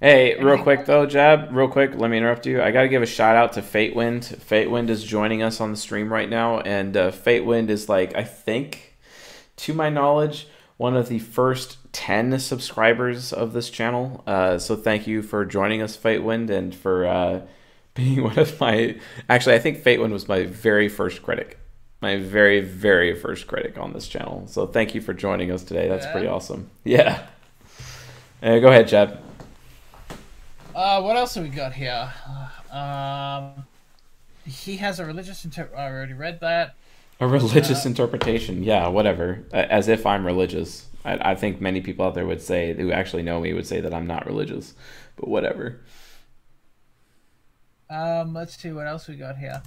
Hey, real quick though, Jab, real quick, let me interrupt you. I got to give a shout out to Fatewind. Fatewind is joining us on the stream right now, and uh, Fatewind is like, I think, to my knowledge, one of the first 10 subscribers of this channel. Uh, so thank you for joining us, Fatewind, and for uh, being one of my. Actually, I think Fatewind was my very first critic. My very, very first critic on this channel. So thank you for joining us today. That's pretty awesome. Yeah. Uh, go ahead, Jab. Uh, what else have we got here? Um, he has a religious inter. I already read that. A religious interpretation, yeah, whatever. As if I'm religious. I, I think many people out there would say, who actually know me, would say that I'm not religious, but whatever. Um, let's see what else we got here.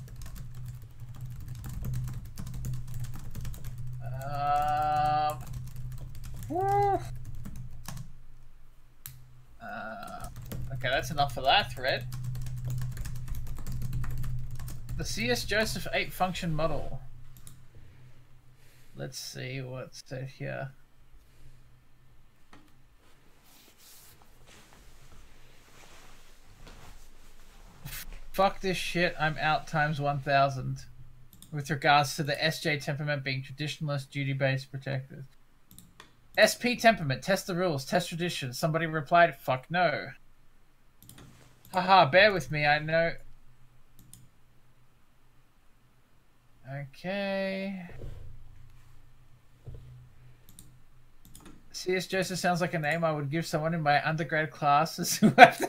Um, woo. Uh, okay, that's enough for that thread. The CS Joseph 8 function model. Let's see what's said here. Fuck this shit. I'm out times 1000. With regards to the SJ temperament being traditionalist, duty based, protective. SP temperament, test the rules, test tradition. Somebody replied, fuck no. Haha, bear with me, I know. Okay. C.S. Joseph sounds like a name I would give someone in my undergrad classes who have.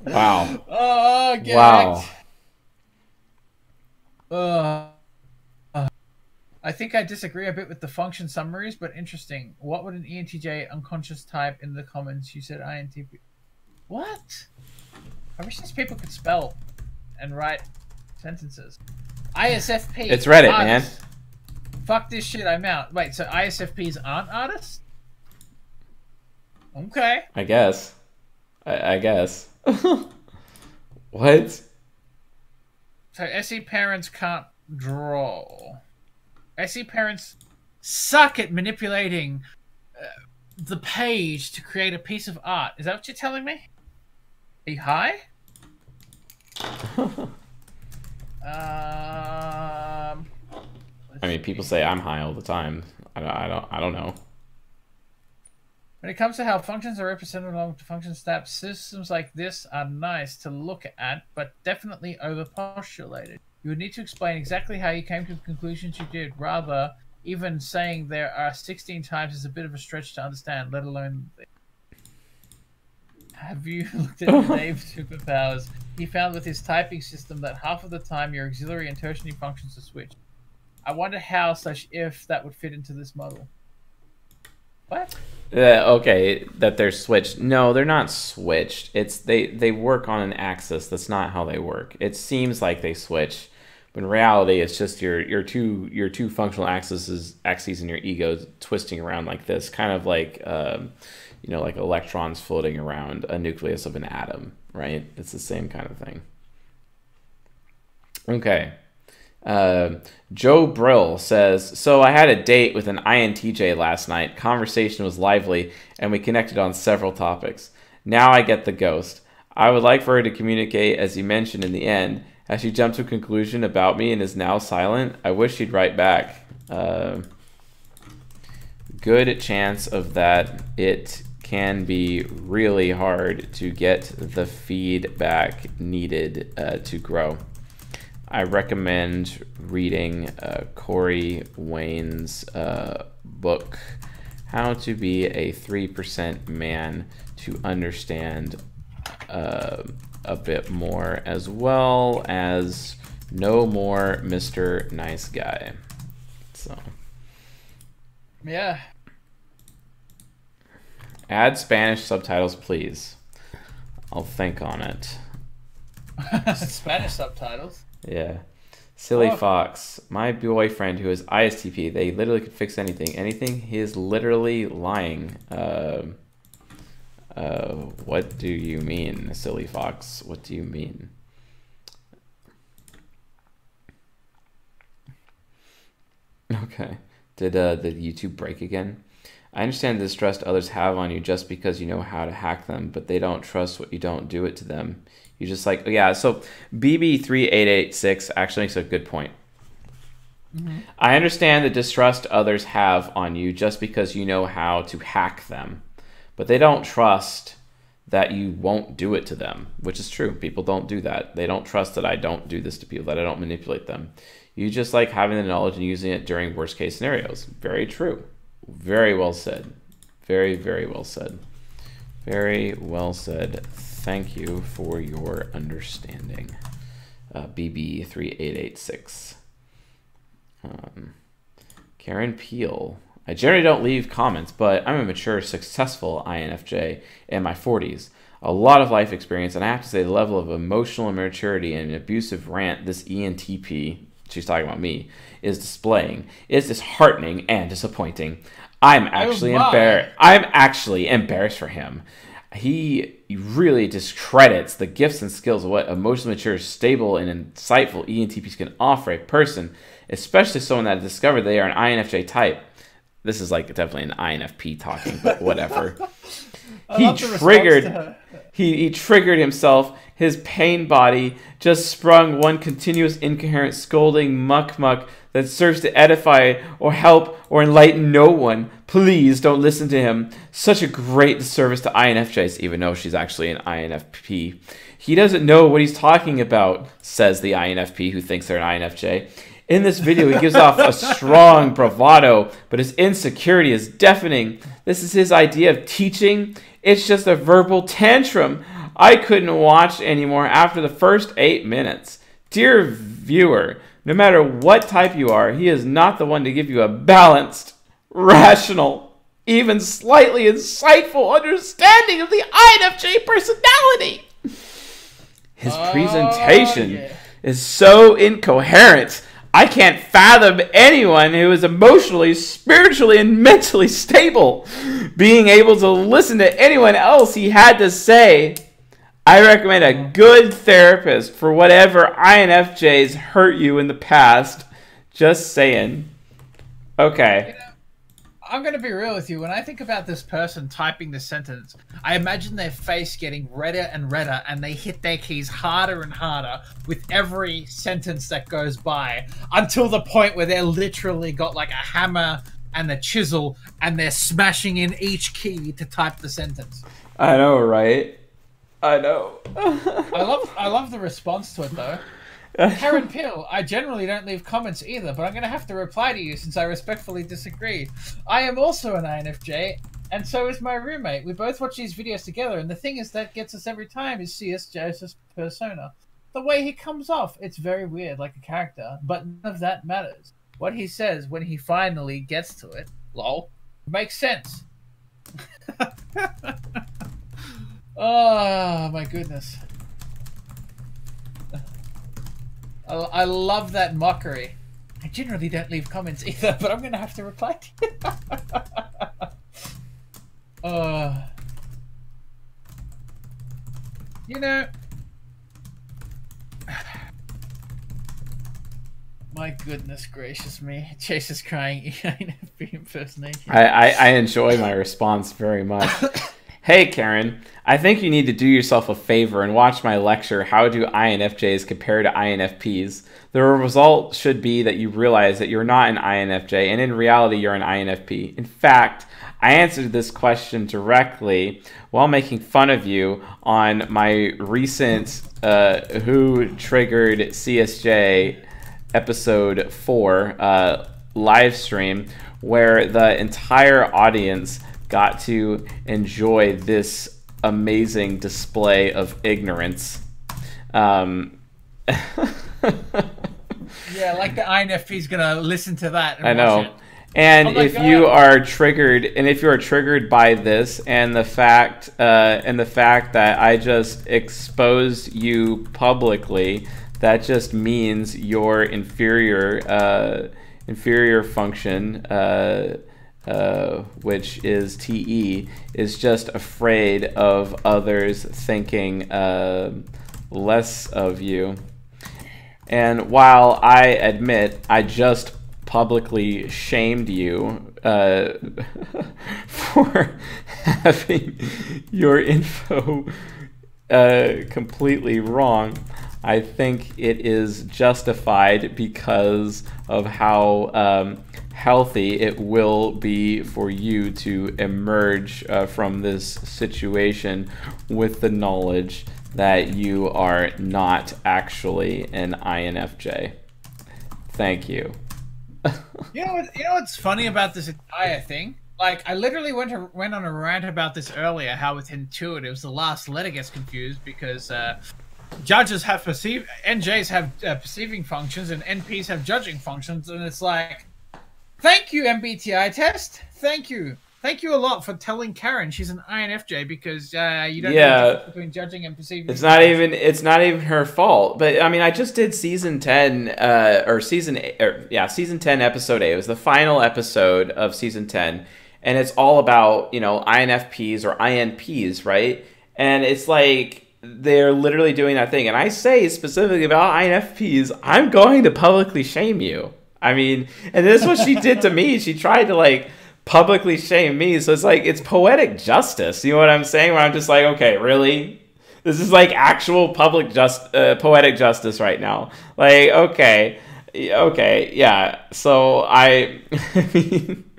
Wow. oh, get Wow. Uh, I think I disagree a bit with the function summaries, but interesting. What would an ENTJ unconscious type in the comments? You said INTP. What? I wish these people could spell and write sentences. ISFP. It's Reddit, man. Fuck this shit, I'm out. Wait, so ISFPs aren't artists? Okay. I guess. I, I guess. what? So SE parents can't draw. SE parents suck at manipulating uh, the page to create a piece of art. Is that what you're telling me? Are you high? um. I mean, people say I'm high all the time. I don't. I don't. I don't know. When it comes to how functions are represented along function steps, systems like this are nice to look at, but definitely overpostulated. You would need to explain exactly how you came to the conclusions you did. Rather, even saying there are 16 types is a bit of a stretch to understand, let alone. Have you looked at Dave's superpowers? He found with his typing system that half of the time your auxiliary and tertiary functions are switched. I wonder how slash if that would fit into this model. What? Uh, okay, that they're switched. No, they're not switched. It's they they work on an axis. That's not how they work. It seems like they switch, but in reality, it's just your your two your two functional axes axes in your ego twisting around like this, kind of like um, you know like electrons floating around a nucleus of an atom. Right? It's the same kind of thing. Okay. Uh, Joe Brill says, So I had a date with an INTJ last night. Conversation was lively, and we connected on several topics. Now I get the ghost. I would like for her to communicate, as you mentioned in the end. Has she jumped to a conclusion about me and is now silent? I wish she'd write back. Uh, good chance of that. It can be really hard to get the feedback needed uh, to grow. I recommend reading uh, Corey Wayne's uh, book, How to Be a 3% Man, to understand uh, a bit more, as well as No More Mr. Nice Guy. So, Yeah. add Spanish subtitles, please. I'll think on it. Spanish subtitles. Yeah. Silly Oh. Fox, my boyfriend who is ISTP, they literally could fix anything. Anything, he is literally lying. Uh, uh, what do you mean, Silly Fox? What do you mean? Okay. Did uh, did YouTube break again? I understand the distrust others have on you just because you know how to hack them, but they don't trust what you don't do it to them. You just like, oh yeah. So BB3886 actually makes a good point. I understand the distrust others have on you just because you know how to hack them, but they don't trust that you won't do it to them, which is true. People don't do that. They don't trust that I don't do this to people, that I don't manipulate them. You just like having the knowledge and using it during worst case scenarios. Very true. Very well said. Very, very well said. Very well said. Thank you for your understanding. Uh, BB3886. Um, Karen Peel. I generally don't leave comments, but I'm a mature, successful INFJ in my 40s. A lot of life experience, and I have to say, the level of emotional immaturity and abusive rant this ENTP, she's talking about me, is displaying is disheartening and disappointing. I'm oh actually my. embarrassed. I'm actually embarrassed for him. He really discredits the gifts and skills of what emotionally mature, stable, and insightful ENTPs can offer a person, especially someone that discovered they are an INFJ type. This is like definitely an INFP talking, but whatever. He love the response triggered. He, he triggered himself. His pain body just sprung one continuous incoherent scolding muck muck that serves to edify or help or enlighten no one. Please don't listen to him. Such a great disservice to INFJs, even though she's actually an INFP. He doesn't know what he's talking about, says the INFP who thinks they're an INFJ. In this video, he gives off a strong bravado, but his insecurity is deafening. This is his idea of teaching. It's just a verbal tantrum. I couldn't watch anymore after the first eight minutes. Dear viewer, no matter what type you are, he is not the one to give you a balanced, rational, even slightly insightful understanding of the INFJ personality. His Oh, presentation yeah. is so incoherent. I can't fathom anyone who is emotionally, spiritually, and mentally stable being able to listen to anyone else he had to say. I recommend a mm. good therapist for whatever INFJs hurt you in the past. Just saying. Okay. I'm going to be real with you. When I think about this person typing this sentence, I imagine their face getting redder and redder, and they hit their keys harder and harder with every sentence that goes by until the point where they're literally got like a hammer and a chisel, and they're smashing in each key to type the sentence. I know, right? I know. I love, I love the response to it though. Karen Pill, I generally don't leave comments either, but I'm going to have to reply to you since I respectfully disagree. I am also an INFJ, and so is my roommate. We both watch these videos together, and the thing is that gets us every time is CS Joseph's persona. The way he comes off, it's very weird, like a character, but none of that matters. What he says when he finally gets to it, lol, makes sense. oh my goodness. I, I love that mockery. I generally don't leave comments either, but I'm gonna have to reply to you. uh, you know, my goodness gracious me, Chase is crying. I, I, I enjoy my response very much. hey, Karen, I think you need to do yourself a favor and watch my lecture, How Do INFJs Compare to INFPs? The result should be that you realize that you're not an INFJ, and in reality, you're an INFP. In fact, I answered this question directly while making fun of you on my recent uh, Who Triggered CSJ episode 4 uh, live stream where the entire audience got to enjoy this amazing display of ignorance. Um, Yeah, like the INFP's gonna listen to that. And I know. it. And Oh if you are triggered, and if you are triggered by this, and the fact, uh, and the fact that I just exposed you publicly, that just means your inferior, uh, inferior function, uh, uh, which is TE, is just afraid of others thinking uh, less of you. And while I admit I just publicly shamed you uh, for having your info uh, completely wrong, I think it is justified because of how um, healthy it will be for you to emerge uh, from this situation with the knowledge that you are not actually an INFJ. Thank you. You know? You know what's funny about this entire thing? Like, I literally went to, went on a rant about this earlier. How with intuitives, the last letter gets confused because uh, judges have perceive NJs have uh, perceiving functions and NPs have judging functions, and it's like, thank you MBTI test, thank you, thank you a lot for telling Karen she's an INFJ because uh, you don't know Yeah. the between judging and perceiving. It's not even it's not even her fault. But I mean, I just did season ten, uh, or season eight, or yeah, season ten, episode eight. It was the final episode of season ten, and it's all about you know INFPs or INPs, right? And it's like they're literally doing that thing. And I say specifically about INFPs, I'm going to publicly shame you. I mean, and this is what she did to me. She tried to like publicly shame me. So it's like it's poetic justice. You know what I'm saying? Where I'm just like, okay, really? This is like actual public just uh, poetic justice right now. Like, okay, okay, yeah. So I, I mean,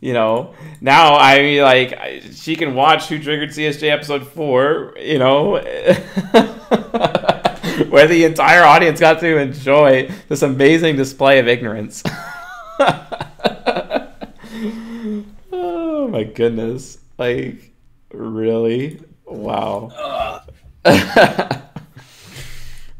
you know, now I mean, like she can watch Who Triggered CSJ episode four. You know, where the entire audience got to enjoy this amazing display of ignorance. oh my goodness! Like, really? Wow.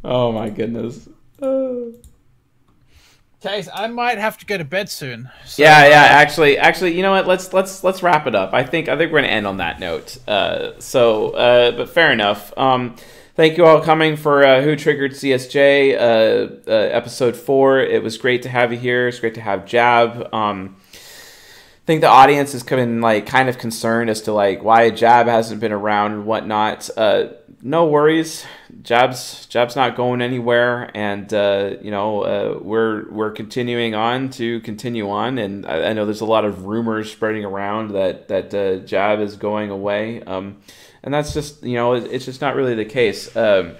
oh my goodness. Uh, Chase, I might have to go to bed soon. So, yeah, yeah. uh, Actually, actually, you know what? Let's let's let's wrap it up. I think I think we're gonna end on that note. Uh, so, uh, but fair enough. Um, thank you all coming for uh, Who Triggered CSJ uh, uh, episode four. It was great to have you here. It's great to have Jab. Um, I think the audience is coming like kind of concerned as to like why Jab hasn't been around and whatnot. Uh, no worries, Jab's Jab's not going anywhere, and uh, you know uh, we're we're continuing on to continue on. And I, I know there's a lot of rumors spreading around that that Jab is going away, um, and that's just you know it's just not really the case. Um,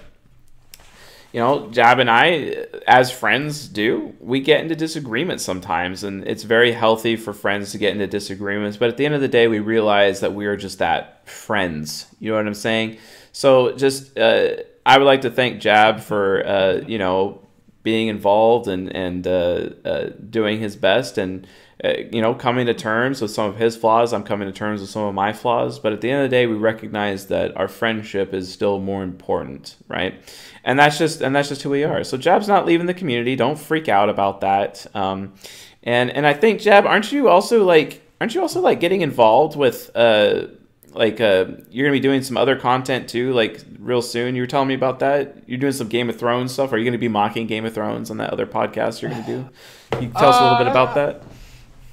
you know, Jab and I, as friends do, we get into disagreements sometimes, and it's very healthy for friends to get into disagreements. But at the end of the day, we realize that we are just that friends. You know what I'm saying? So, just uh, I would like to thank Jab for uh, you know being involved and and uh, uh, doing his best and you know coming to terms with some of his flaws. I'm coming to terms with some of my flaws. But at the end of the day, we recognize that our friendship is still more important, right? And that's just and that's just who we are. So Jab's not leaving the community. Don't freak out about that. Um, and and I think Jab, aren't you also like aren't you also like getting involved with uh like uh you're gonna be doing some other content too like real soon you were telling me about that you're doing some game of thrones stuff are you gonna be mocking game of thrones on that other podcast you're gonna do Can you tell us a little bit about that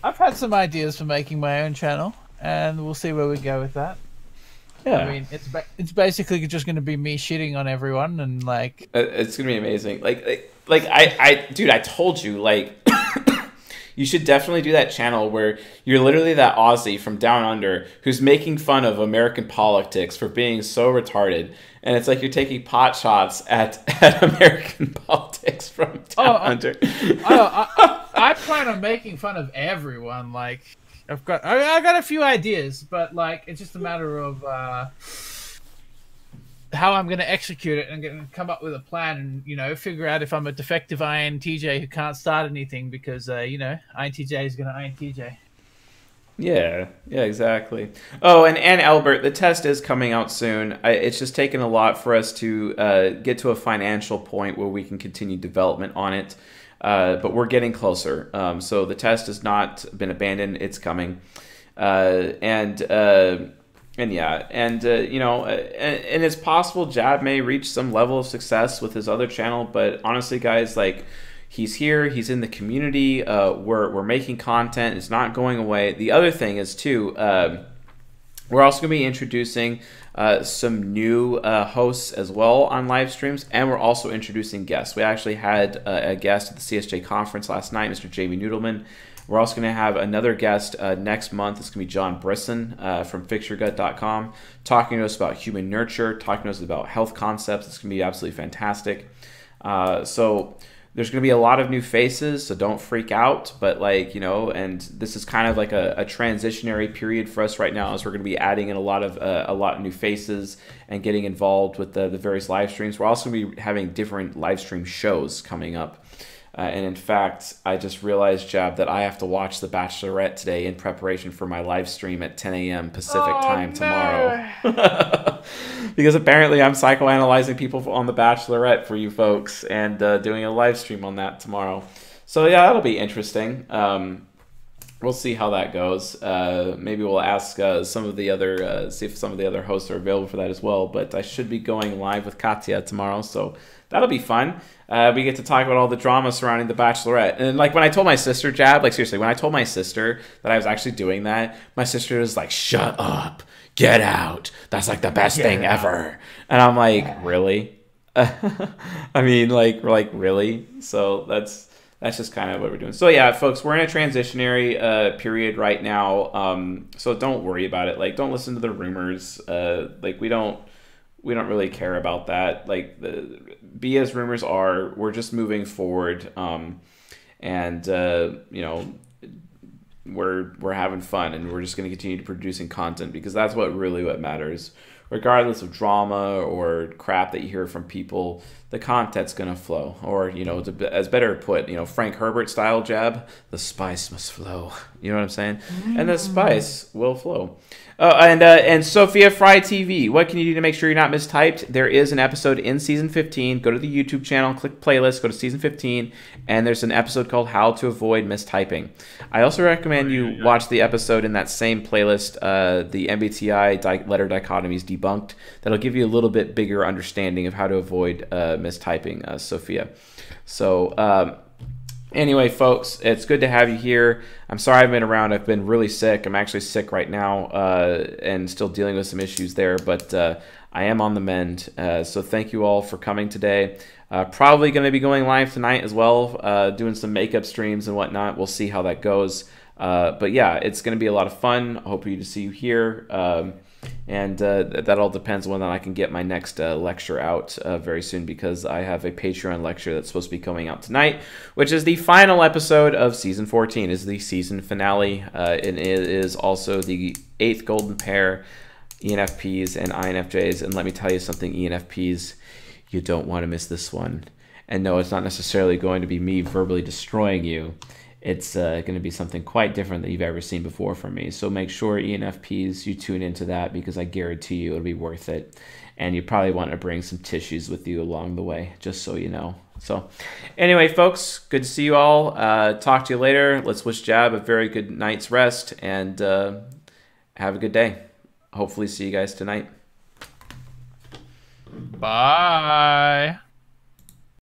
I've had some ideas for making my own channel, and we'll see where we go with that. yeah. I mean, it's ba- it's basically just going to be me shitting on everyone and like Uh, it's gonna be amazing. Like like, like i i dude i told you like you should definitely do that channel where you're literally that aussie from down under who's making fun of american politics for being so retarded and it's like you're taking pot shots at, at american politics from down Oh, under. I, I, I plan on making fun of everyone. Like, I've got I, I got a few ideas, but like, it's just a matter of uh, how I'm going to execute it and to come up with a plan and you know figure out if I'm a defective INTJ who can't start anything because uh, you know INTJ is going to INTJ. Yeah, yeah, exactly. Oh, and and Albert, the test is coming out soon. I, it's just taken a lot for us to uh, get to a financial point where we can continue development on it. Uh, but we're getting closer. Um, so the test has not been abandoned; it's coming. Uh, and uh, and yeah, and uh, you know, uh, and, and it's possible Jab may reach some level of success with his other channel. But honestly, guys, like he's here he's in the community uh, we're, we're making content it's not going away the other thing is too um, we're also going to be introducing uh, some new uh, hosts as well on live streams and we're also introducing guests we actually had a, a guest at the csj conference last night mr jamie noodleman we're also going to have another guest uh, next month. It's going to be John Brisson uh, from FixYourGut.com, talking to us about human nurture, talking to us about health concepts. It's going to be absolutely fantastic. Uh, so there's going to be a lot of new faces, so don't freak out. But like you know, and this is kind of like a, a transitionary period for us right now, as we're going to be adding in a lot of uh, a lot of new faces and getting involved with the, the various live streams. We're also going to be having different live stream shows coming up. Uh, and in fact, I just realized, Jab, that I have to watch The Bachelorette today in preparation for my live stream at 10 a.m. Pacific Oh, time no. tomorrow. because apparently I'm psychoanalyzing people on The Bachelorette for you folks and uh, doing a live stream on that tomorrow. So yeah, that'll be interesting. Um, we'll see how that goes. Uh, maybe we'll ask uh, some of the other, uh, see if some of the other hosts are available for that as well. But I should be going live with Katya tomorrow, so that'll be fun. Uh, we get to talk about all the drama surrounding the Bachelorette, and like when I told my sister, Jab, like seriously, when I told my sister that I was actually doing that, my sister was like, "Shut up, get out. That's like the best thing ever." And I'm like, "Really?" I mean, like, like really? So that's that's just kind of what we're doing. So yeah, folks, we're in a transitionary uh, period right now. Um, so don't worry about it. Like, don't listen to the rumors. Uh, like, we don't we don't really care about that. Like the be as rumors are, we're just moving forward, um, and uh, you know we're we're having fun, and we're just going to continue to producing content because that's what really what matters. Regardless of drama or crap that you hear from people, the content's going to flow. Or you know, to, as better put, you know, Frank Herbert style jab, the spice must flow. You know what I'm saying? And the spice will flow. Oh, and uh, and Sophia Fry TV. What can you do to make sure you're not mistyped? There is an episode in season 15. Go to the YouTube channel, click playlist, go to season 15, and there's an episode called How to Avoid Mistyping. I also recommend you watch the episode in that same playlist, uh, the MBTI di- letter dichotomies debunked. That'll give you a little bit bigger understanding of how to avoid uh, mistyping, uh, Sophia. So. Um, Anyway, folks, it's good to have you here. I'm sorry I've been around. I've been really sick. I'm actually sick right now uh, and still dealing with some issues there, but uh, I am on the mend. Uh, so thank you all for coming today. Uh, probably going to be going live tonight as well, uh, doing some makeup streams and whatnot. We'll see how that goes. Uh, but yeah, it's going to be a lot of fun. I hope you to see you here. Um, and uh, that all depends on when I can get my next uh, lecture out uh, very soon because I have a Patreon lecture that's supposed to be coming out tonight, which is the final episode of season 14. is the season finale. Uh, it is also the eighth golden pair, ENFPs and INFJs. And let me tell you something, ENFPs, you don't want to miss this one. And no, it's not necessarily going to be me verbally destroying you it's uh, going to be something quite different that you've ever seen before from me. So make sure ENFPs you tune into that because I guarantee you it'll be worth it. And you probably want to bring some tissues with you along the way, just so you know. So, anyway, folks, good to see you all. Uh, talk to you later. Let's wish Jab a very good night's rest and uh, have a good day. Hopefully, see you guys tonight. Bye.